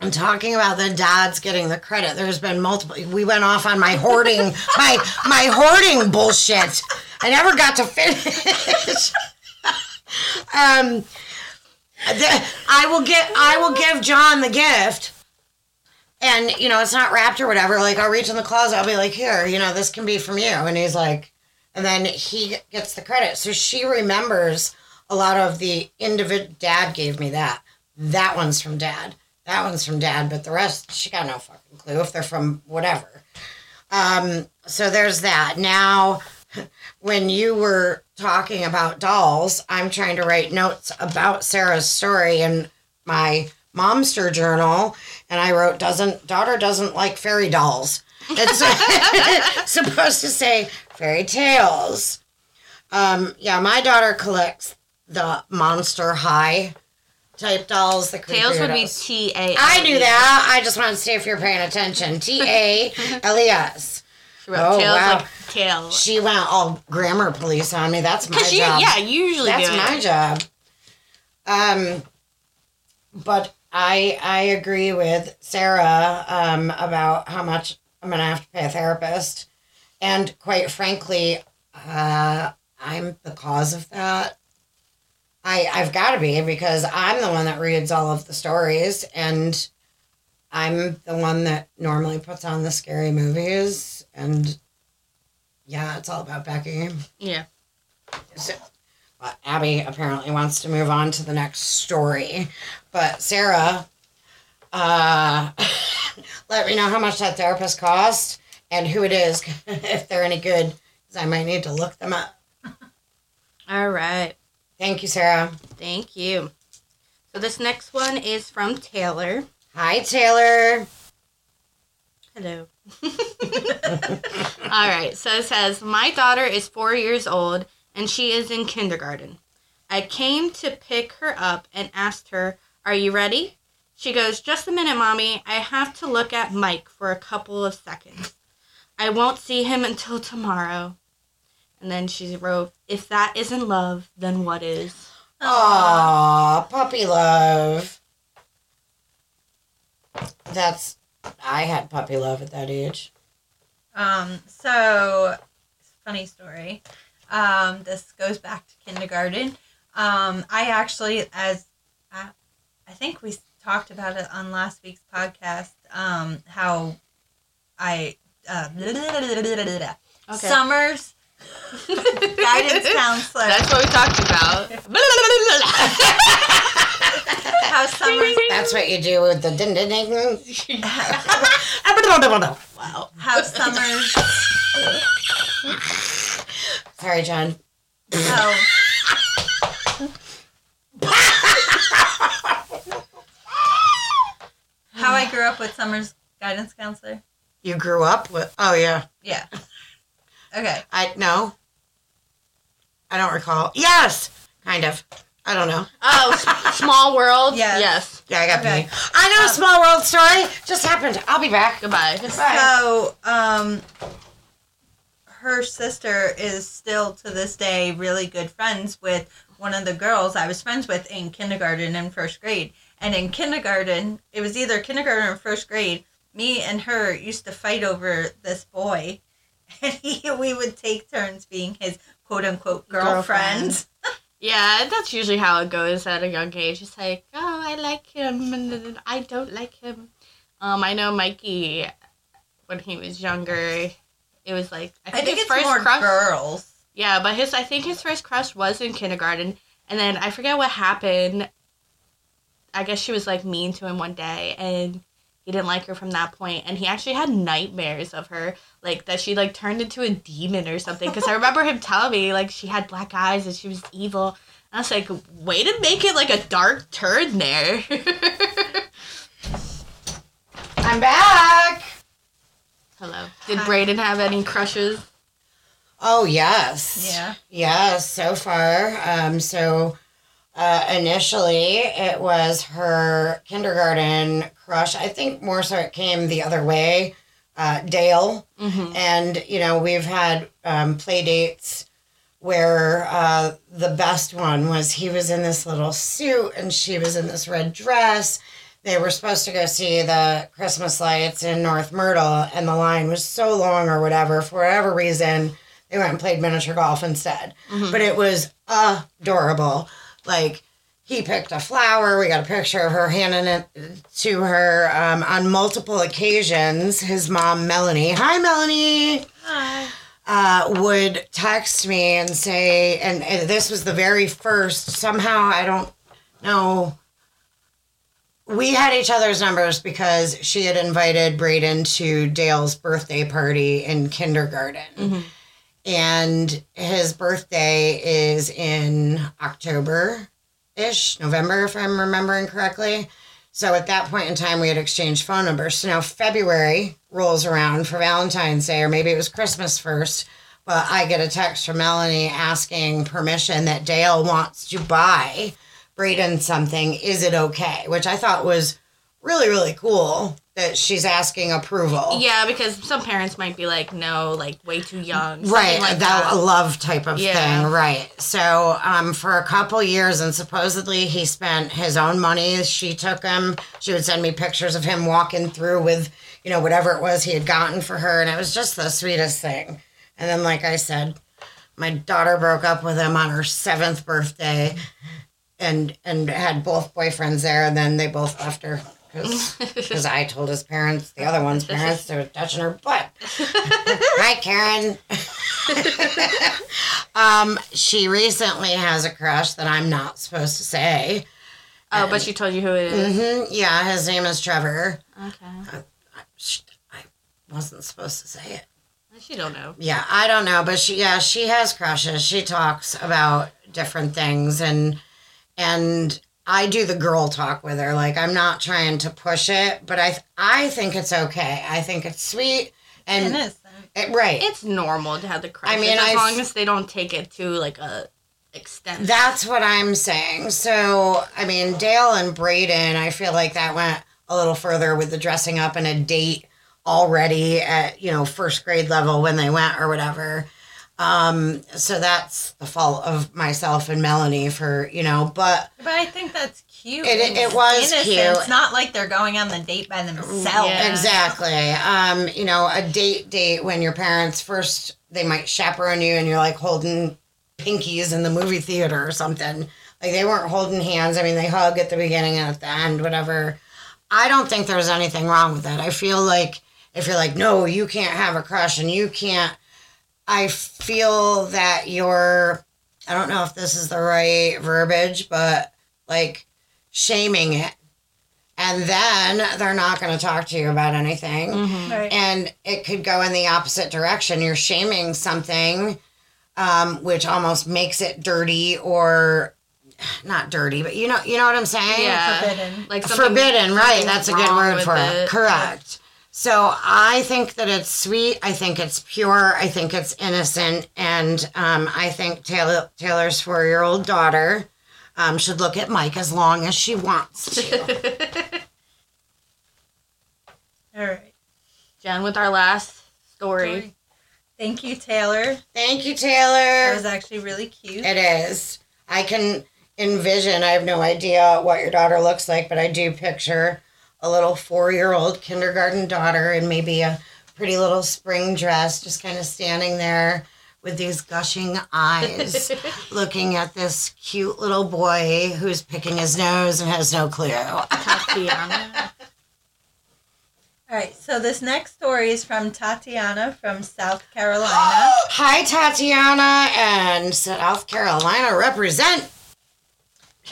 B: I'm talking about the dads getting the credit. There's been multiple. We went off on my hoarding, my my hoarding bullshit. I never got to finish. um, I will get. I will give John the gift, and you know it's not wrapped or whatever. Like I'll reach in the closet. I'll be like, here, you know, this can be from you, and he's like, and then he gets the credit. So she remembers a lot of the individual. Dad gave me that. That one's from dad. That one's from dad, but the rest she got no fucking clue if they're from whatever. Um, so there's that. Now, when you were talking about dolls, I'm trying to write notes about Sarah's story in my momster journal, and I wrote doesn't daughter doesn't like fairy dolls. It's supposed to say fairy tales. Um, yeah, my daughter collects the Monster High type dolls. The
A: tails would be. T A
B: I knew that. I just wanted to see if you're paying attention. T A L E S.
A: She wrote
B: Oh,
A: tails
B: wow.
A: like tail
B: She went all grammar police on me. That's my
A: you
B: job.
A: yeah usually
B: That's my job. Um, but I I agree with Sarah um, about how much I'm gonna have to pay a therapist, and quite frankly, uh, I'm the cause of that. I I've got to be because I'm the one that reads all of the stories, and I'm the one that normally puts on the scary movies, and yeah, it's all about Becci.
A: yeah
B: So, well, Abby apparently wants to move on to the next story, but Sarah, uh, let me know how much that therapist cost and who it is if they're any good, because I might need to look them up.
A: all right
B: Thank you, Sarah.
A: thank you so this next one is from Taylor
B: Hi, Taylor.
A: Hello. All right. So it says, My daughter is four years old and she is in kindergarten. I came to pick her up and asked her, Are you ready? She goes, Just a minute, Mommy. I have to look at Mike for a couple of seconds. I won't see him until tomorrow. And then she wrote, If that isn't love, then what is?
B: Aw, puppy love. That's I had puppy love at that age.
C: Um, so funny story. Um, this goes back to kindergarten. Um, I actually, as I, I think we talked about it on last week's podcast, um, how I uh,
A: Okay.
C: Summers guidance counselor.
A: That's what we talked about.
C: how Summers
B: That's what you do with the din din ding.
A: wow.
C: how Summers
B: Sorry, John.
C: how how I grew up with Summers guidance counselor.
B: You grew up with. Oh yeah.
C: Yeah. Okay.
B: I no. I don't recall. Yes, kind of. I don't know.
A: Oh, small world.
C: Yes.
A: Yes.
B: Yeah, I got
C: Okay.
B: me. I know a
C: Um,
B: small world story. Just happened. I'll be back.
A: Goodbye.
C: So, um, her sister is still to this day really good friends with one of the girls I was friends with in kindergarten and first grade. And in kindergarten, it was either kindergarten or first grade. Me and her used to fight over this boy, and he, we would take turns being his quote unquote girlfriend.
A: Yeah, that's usually how it goes at a young age. It's like, oh, I like him, and then I don't like him. Um, I know Mikey, when he was younger, it was like I
C: I
A: think,
C: think
A: his
C: it's
A: first crush.
C: girls.
A: Yeah, but his I think his first crush was in kindergarten, and then I forget what happened. I guess she was like mean to him one day, and he didn't like her from that point, and he actually had nightmares of her, like that she like turned into a demon or something. Because I remember him telling me like she had black eyes and she was evil. And I was like, way to make it like a dark turn there.
B: I'm back.
A: Hello. Did
C: Hi.
A: Braden have any crushes?
B: Oh yes.
C: Yeah.
B: Yeah, so far. Um, so uh, initially it was her kindergarten crush. I think more so it came the other way. Uh, Dale.
A: Mm-hmm.
B: And, you know, we've had um, play dates where uh, the best one was he was in this little suit and she was in this red dress. They were supposed to go see the Christmas lights in North Myrtle, and the line was so long or whatever. For whatever reason, they went and played miniature golf instead.
A: Mhm.
B: But it was adorable. Like, he picked a flower. We got a picture of her handing it to her um, on multiple occasions. His mom, Melanie, hi, Melanie,
C: Hi.
B: uh, would text me and say, and, and this was the very first, somehow, I don't know. We had each other's numbers because she had invited Braden to Dale's birthday party in kindergarten
A: Mhm.
B: And his birthday is in October ish, November, if I'm remembering correctly. So at that point in time, we had exchanged phone numbers. So now February rolls around for Valentine's Day, or maybe it was Christmas first. But I get a text from Melanie asking permission that Dale wants to buy Braden something. Is it okay? Which I thought was really, really cool that she's asking approval.
A: Yeah, because some parents might be like, no, like way too young.
B: right
A: Like
B: that,
A: that.
B: love type of
A: Yeah.
B: thing right so um for a couple years and supposedly he spent his own money she took him she would send me pictures of him walking through with you know whatever it was he had gotten for her and it was just the sweetest thing and then like i said my daughter broke up with him on her seventh birthday and and had both boyfriends there and then they both left her because I told his parents, the other one's parents, they were touching her butt. Hi, Karen. um, she recently has a crush that I'm not supposed to say.
A: oh, but she told you who it is.
B: hmm Yeah, his name is Trevor.
A: Okay.
B: Sh- I wasn't supposed to say it.
A: She don't know.
B: Yeah, I don't know, but she yeah, she has crushes. She talks about different things and and I do the girl talk with her. Like I'm not trying to push it, but I I think it's okay. I think it's sweet and
C: Innocent.
B: Eh, right.
A: It's normal to have the crush.
B: I mean,
A: as
B: I've-
A: long as they don't take it to like a extent.
B: That's what I'm saying. So, I mean, Dale and Braden, I feel like that went a little further with the dressing up and a date already at, you know, first grade level when they went or whatever. Um, so that's the fault of myself and Melanie for, you know, but
C: But I think that's cute.
B: It- it
C: It's
B: was
C: innocent.
B: cute.
C: It's not like they're going on the date by themselves.
A: Yeah.
B: Exactly. Um, you know, a date date when your parents first they might chaperone you and you're like holding pinkies in the movie theater or something. Like they weren't holding hands. I mean, they hug at the beginning and at the end, whatever. I don't think there's anything wrong with that. I feel like if you're like, no, you can't have a crush and you can't, I feel that you're, I don't know if this is the right verbiage, but like shaming it. And then they're not going to talk to you about anything
A: Mhm.
C: Right.
B: and it could go in the opposite direction. You're shaming something, um, which almost makes it dirty or not dirty, but you know, you know what I'm saying?
A: Yeah.
C: Forbidden.
A: Like
B: Forbidden, right? That's a good word for it.
A: it.
B: Correct. So I think that it's sweet. I think it's pure. I think it's innocent, and um, I think Taylor Taylor's four year old daughter um, should look at Mike as long as she wants to.
C: All right.
A: Jenn, with our last story.
C: Story. Thank you, Taylor.
B: Thank you, Taylor.
C: That
B: Taylor.
C: was actually really cute.
B: It is. I can envision, I have no idea what your daughter looks like, but I do picture a little four year old kindergarten daughter in maybe a pretty little spring dress, just kind of standing there with these gushing eyes, looking at this cute little boy who's picking his nose and has no clue.
A: Tatiana.
C: All right. So this next story is from Tatiana from South Carolina.
B: Hi, Tatiana, and South Carolina represent.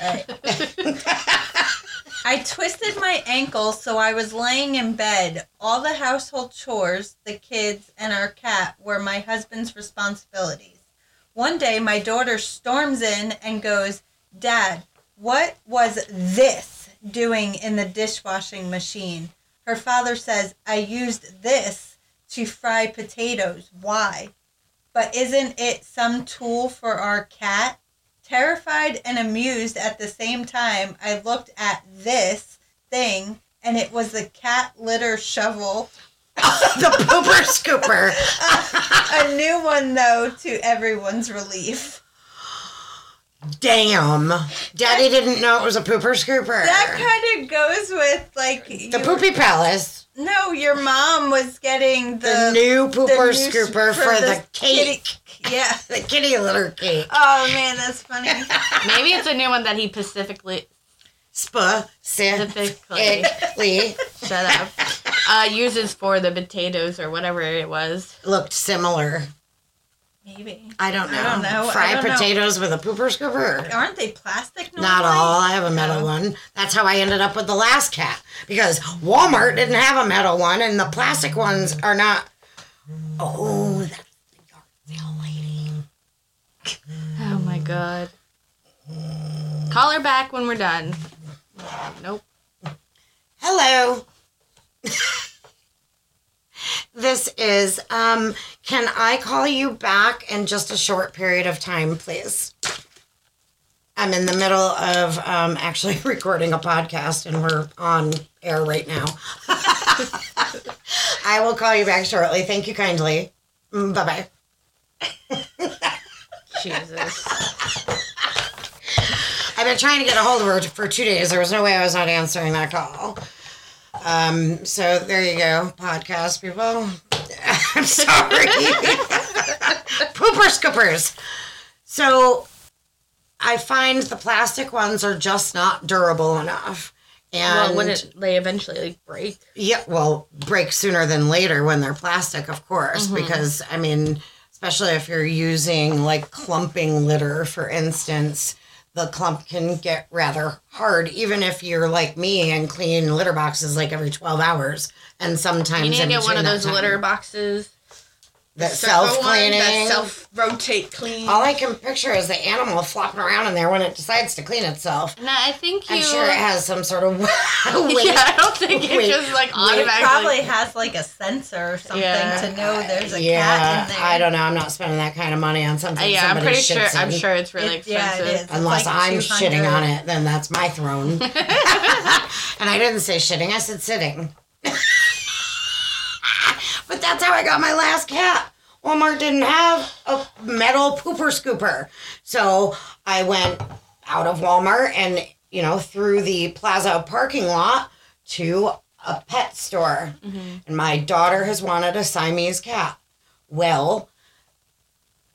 C: All right. I twisted my ankle, so I was laying in bed. All the household chores, the kids, and our cat were my husband's responsibilities. One day, my daughter storms in and goes, Dad, what was this doing in the dishwashing machine? Her father says, I used this to fry potatoes. Why? But isn't it some tool for our cat? Terrified and amused at the same time, I looked at this thing, and it was the cat litter shovel.
B: the pooper scooper.
C: A new one, though, to everyone's relief.
B: Damn. Daddy didn't know it was a pooper scooper.
C: That kind of goes with, like,
B: the
C: you-
B: poopy palace.
C: No, your mom was getting
B: The,
C: the,
B: new
C: the
B: pooper
C: new
B: scooper
C: s-
B: for, the,
C: this
B: cake.
C: kitty- Yeah.
B: The kitty litter cake.
C: Oh man, that's funny.
A: Maybe it's a new one that he specifically
B: Specifically.
A: shut up uh, uses for the potatoes or whatever it was.
B: Looked similar.
C: Maybe.
B: I don't know.
C: I don't know. I
B: Fried
C: don't know.
B: potatoes with a pooper scooper.
C: Aren't they plastic? Normally?
B: Not all. I have a metal
C: No.
B: one. That's how I ended up with the last cat because Walmart didn't have a metal one, and the plastic ones are not. Oh, that's the sale lady.
A: Oh my god. Call her back when we're done. Nope.
B: Hello. this is um can I call you back in just a short period of time, please? I'm in the middle of um actually recording a podcast and we're on air right now. I will call you back shortly. Thank you kindly. Bye bye.
A: Jesus.
B: I've been trying to get a hold of her for two days. There was no way I was not answering that call. Um, so there you go, podcast people. I'm sorry. Pooper scoopers. So I find the plastic ones are just not durable enough. And
A: well, wouldn't they eventually like, break?
B: yeah, well, break sooner than later when they're plastic, of course, because I mean, especially if you're using like clumping litter, for instance, the clump can get rather hard, even if you're like me and clean litter boxes like every 12 hours. And sometimes
A: You need to get one of those
B: time.
A: litter boxes
B: that self cleaning,
A: that self rotate clean.
B: All I can picture is the animal flopping around in there when it decides to clean itself.
A: no, I think you.
B: I'm sure it has some sort of weight.
A: yeah, I don't think it
B: Wait,
A: just like
B: wait,
C: It probably has like a sensor or something
A: Yeah.
C: to know there's a
B: yeah,
C: cat in there.
B: I don't know. I'm not spending that kind of money on something.
A: Uh, yeah, I'm
B: somebody
A: pretty sure.
B: shits
A: I'm sure it's really
C: It-
A: expensive.
C: it is. It's
B: Unless
C: like
B: I'm
C: 200.
B: shitting on it, then that's my throne. and I didn't say shitting, I said sitting. But that's how I got my last cat. Walmart didn't have a metal pooper scooper. So I went out of Walmart and, you know, through the plaza parking lot to a pet store. Mm-hmm. And my daughter has wanted a Siamese cat. Well,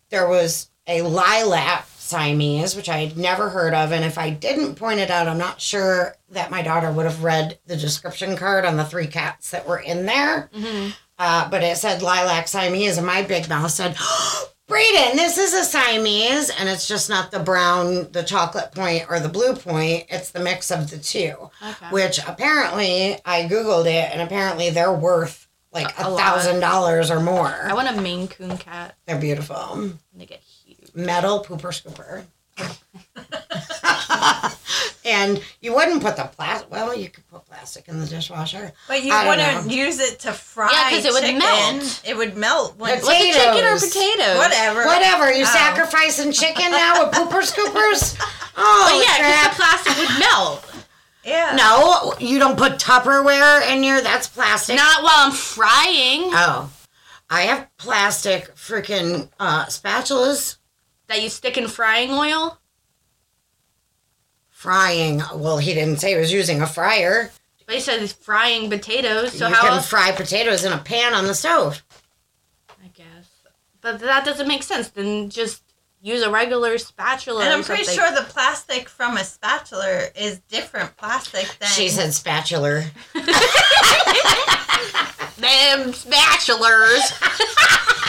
B: there was a lilac Siamese, which I had never heard of. And if I didn't point it out, I'm not sure that my daughter would have read the description card on the three cats that were in there. Mm-hmm. Uh, but it said lilac Siamese, and my big mouth said, Braden, this is a Siamese. And it's just not the brown, the chocolate point, or the blue point. It's the mix of the two,
A: Okay.
B: which apparently I Googled it, and apparently they're worth like
A: A
B: a thousand dollars or more.
A: I want a Maine Coon cat.
B: They're beautiful
A: They get huge.
B: metal pooper scooper. and you wouldn't put the plastic. Well, you could put plastic in the dishwasher.
C: But you wouldn't
B: know.
C: use it to fry.
A: Yeah, because it would
C: chicken.
A: melt.
C: It would melt. When,
B: Potato-
A: Was it chicken or
B: Potatoes.
A: potatoes?
C: whatever.
B: Whatever. You
C: Oh.
B: sacrificing chicken now with pooper scoopers? Oh,
A: But yeah, because the plastic would melt.
C: Yeah.
B: No, you don't put Tupperware in your. That's plastic.
A: Not while I'm frying.
B: Oh, I have plastic freaking uh, spatulas.
A: That you stick in frying oil.
B: Frying. Well, he didn't say he was using a fryer.
A: But he said frying potatoes. So how do
B: you
A: how
B: can
A: else?
B: fry potatoes in a pan on the stove.
A: I guess. But that doesn't make sense. Then just use a regular spatula.
C: And I'm pretty
A: something.
C: sure the plastic from a spatula is different plastic than.
B: She said spatula.
A: Them spatulas.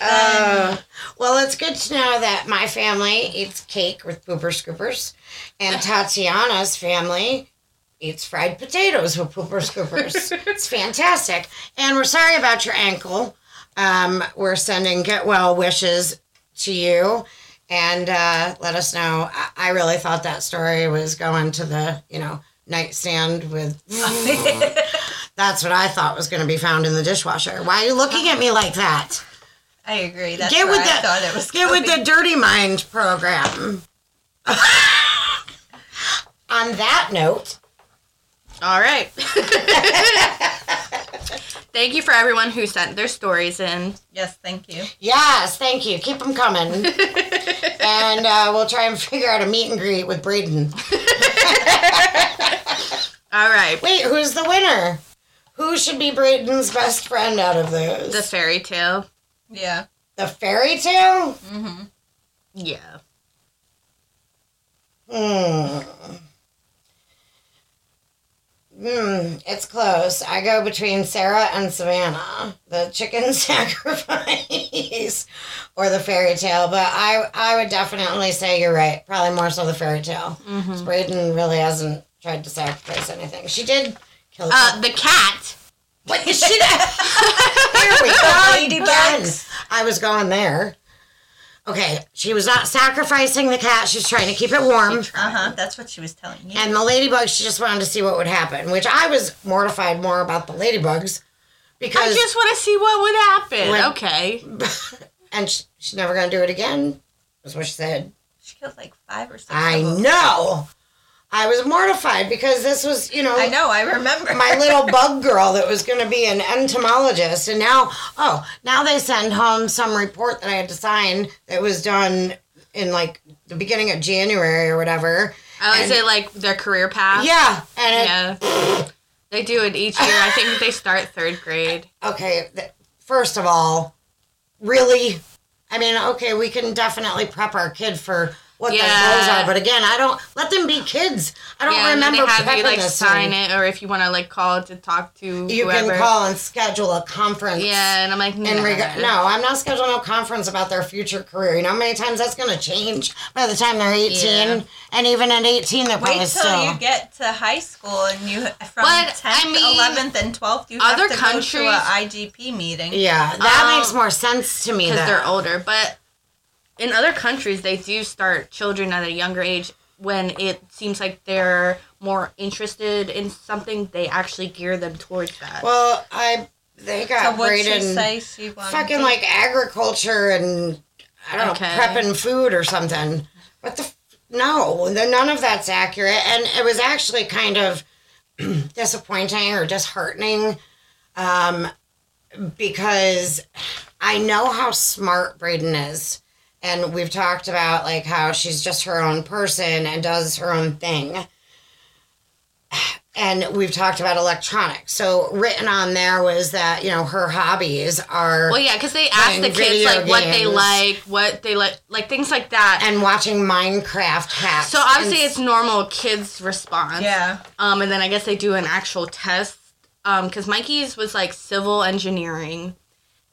B: Uh, well, it's good to know that my family eats cake with pooper scoopers, and Tatiana's family eats fried potatoes with pooper scoopers. it's fantastic. And we're sorry about your ankle. Um, we're sending get well wishes to you. And uh, let us know. I, I really thought that story was going to the, you know, nightstand with. That's what I thought was going to be found in the dishwasher. Why are you looking at me like that?
C: I agree. That's
B: Get with
C: I
B: the-
C: thought it was.
B: Get with the Dirty Mind program. On that note,
A: All right. Thank you for everyone who sent their stories in.
C: Yes, thank you.
B: yes, thank you. Keep them coming. and uh, we'll try and figure out a meet and greet with Braden.
A: All right.
B: Wait, who's the winner? Who should be Braden's best friend out of those?
A: The fairy tale.
C: Yeah.
B: The fairy tale?
C: Mm-hmm.
A: Yeah.
B: Hmm. Hmm, it's close. I go between Sarah and Savannah, the chicken sacrifice or the fairy tale, but I I would definitely say you're right. Probably more so the fairy tale.
A: Mm-hmm.
B: Really hasn't tried to sacrifice anything. She did kill.
A: Uh, the cat.
B: what? She. Here we go.
C: Ladybugs.
B: again. I was going there. Okay, she was not sacrificing the cat. She's trying to keep it warm.
C: Uh huh. That's what she was telling you.
B: And the ladybugs, she just wanted to see what would happen, which I was mortified more about the ladybugs because I
A: just want to see what would happen.
B: When-
A: okay.
B: and she, she's never going to do it again, That's what she said.
C: she killed like five or six.
B: I know. I was mortified because this was, you know,
C: I know. I remember.
B: my little bug girl that was going to be an entomologist. And now, oh, now they send home some report that I had to sign that was done in like the beginning of January or whatever.
A: Oh, is
B: And-
A: it like their career path?
B: Yeah. And it,
A: Yeah. They do it each year. I think they start third grade.
B: okay, first of all, really? I mean, okay, we can definitely prep our kid for what
A: Yeah.
B: their goals are. But again, I don't let them be kids. I don't
A: yeah, and
B: remember
A: they have you like
B: this
A: sign
B: thing.
A: it, or if you want to like call to talk to
B: You
A: whoever.
B: can call and schedule a conference.
A: Yeah, and I'm like,
B: In
A: nah.
B: reg- no, I'm not scheduling a conference about their future career. You know how many times that's going to change by the time they're 18?
A: Yeah.
B: And even at 18, they're probably
C: Wait till
B: still.
C: you get to high school and you from
A: But,
C: 10th,
A: I mean,
C: 11th, and 12th you
A: other
C: have to
A: countries-
C: go to a IGP meeting.
B: yeah, that
A: Um,
B: makes more sense to me.
A: because they're older. But in other countries, they do start children at a younger age when it seems like they're more interested in something. They actually gear them towards that.
B: Well, I they
C: So
B: got
C: what'd
B: great in
C: say she
B: fucking
C: to-
B: like agriculture and I don't
A: Okay.
B: know prepping food or something. What the f- no, the, none of that's accurate, and it was actually kind of disappointing or disheartening, um, because I know how smart Braden is. And we've talked about like how she's just her own person and does her own thing and we've talked about electronics. So written on there was that you know her hobbies are
A: Well, yeah, because they ask the kids
B: video
A: like what they like, what they like, like things like that.
B: and watching Minecraft hacks.
A: so obviously,
B: and
A: it's normal kids' response.
C: Yeah.
A: Um, and then I guess they do an actual test. Um, because Mikey's was like civil engineering,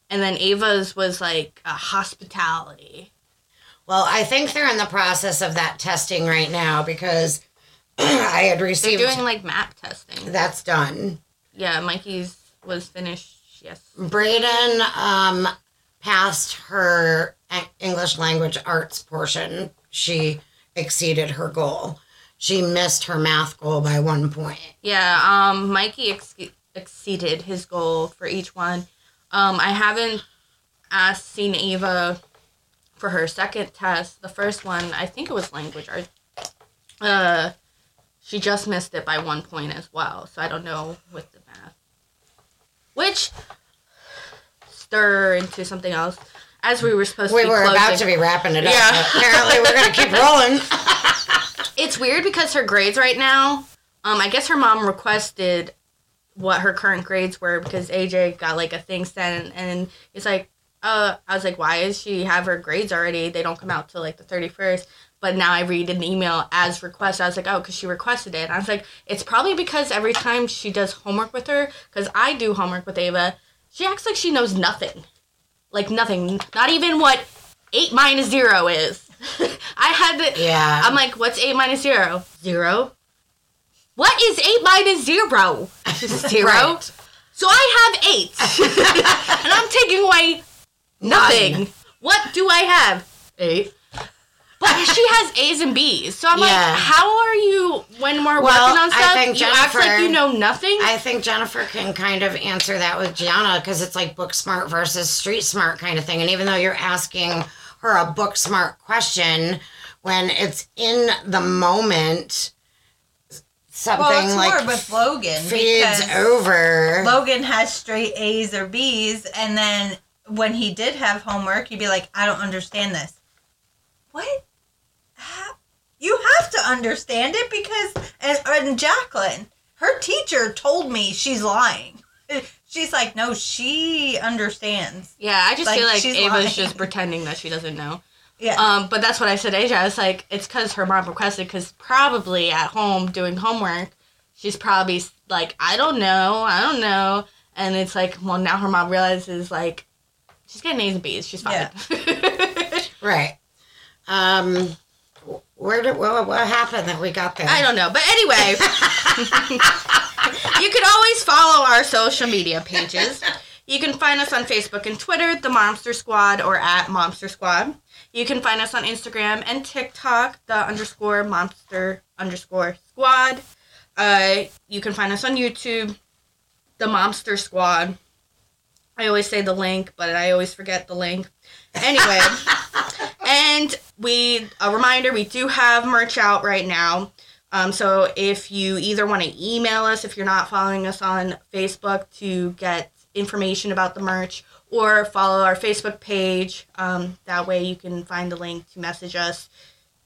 A: and then Ava's was like uh, hospitality.
B: Well, I think they're in the process of that testing right now because I had received.
A: They're doing like map testing.
B: that's done.
A: Yeah, Mikey's was finished. Yes.
B: Braden um, passed her English language arts portion. She exceeded her goal. She missed her math goal by one point.
A: Yeah. Um, Mikey ex- exceeded his goal for each one. Um, I haven't asked seen Ava for her second test. The first one, I think it was language art. Uh, she just missed it by one point as well. So I don't know with the math. Which stir into something else. As we were supposed
B: We
A: to be
B: were about to be wrapping it up.
A: Yeah.
B: apparently, we're going to keep rolling.
A: it's weird because her grades right now um i guess her mom requested what her current grades were because aj got like a thing sent and it's like uh i was like why does she have her grades already they don't come out till like the 31st but now i read an email as request i was like oh because she requested it and i was like it's probably because every time she does homework with her because i do homework with ava she acts like she knows nothing like nothing not even what 8 minus 0 is i had to
B: Yeah.
A: I'm like, what's eight minus zero? Zero. What is eight minus zero? Zero.
B: Right.
A: So I have eight, and I'm taking away nothing.
B: None.
A: What do I have? Eight. But she has A's and B's, so I'm
B: Yeah.
A: like, how are you when we're
B: Well,
A: working on
B: I
A: stuff?
B: think
A: you act like
B: Jennifer-
A: you know nothing.
B: I think Jennifer can kind of answer that with Gianna because it's like book smart versus street smart kind of thing. And even though you're asking her a book smart question, when it's in the moment, something
C: Well, it's
B: like
C: more with Logan
B: fades
C: because
B: over.
C: Logan has straight A's or B's, and then when he did have homework, he'd be like, "I don't understand this." What? Ha- You have to understand it because and, and Jacqueline, her teacher told me she's lying. She's like, no, she understands.
A: yeah, I just
C: like,
A: feel like Ava's
C: lying.
A: just pretending that she doesn't know.
C: Yeah.
A: Um, but that's what I said, to Asia. I was like, it's because her mom requested. Because probably at home doing homework, she's probably like, I don't know, I don't know, and it's like, well, now her mom realizes like, she's getting A's and B's. She's fine.
B: right. Um, where did what, what happened that we got there?
A: I don't know, but anyway, you could always follow our social media pages. You can find us on Facebook and Twitter, The Momster Squad, or at Momster Squad. You can find us on Instagram and TikTok, the underscore momster underscore squad. Uh, you can find us on YouTube, The Momster Squad. I always say the link, but I always forget the link. Anyway, and we a reminder we do have merch out right now. Um, so if you either want to email us if you're not following us on Facebook to get information about the merch, or follow our Facebook page. Um, that way you can find the link to message us.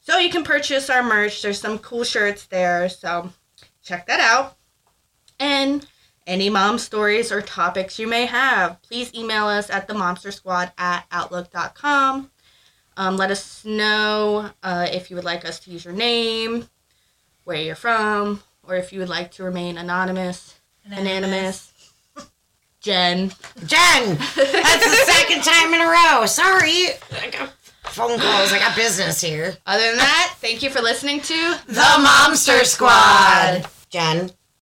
A: So you can purchase our merch. There's some cool shirts there. So check that out. And any mom stories or topics you may have, please email us at the momster squad at outlook.com. Um, let us know uh, if you would like us to use your name, where you're from, or if you would like to remain anonymous, anonymous. Jenn.
B: Jenn, that's the second time in a row. Sorry. I got phone calls. I got business here.
A: Other than that, thank you for listening to
B: The Momster Squad. Jenn,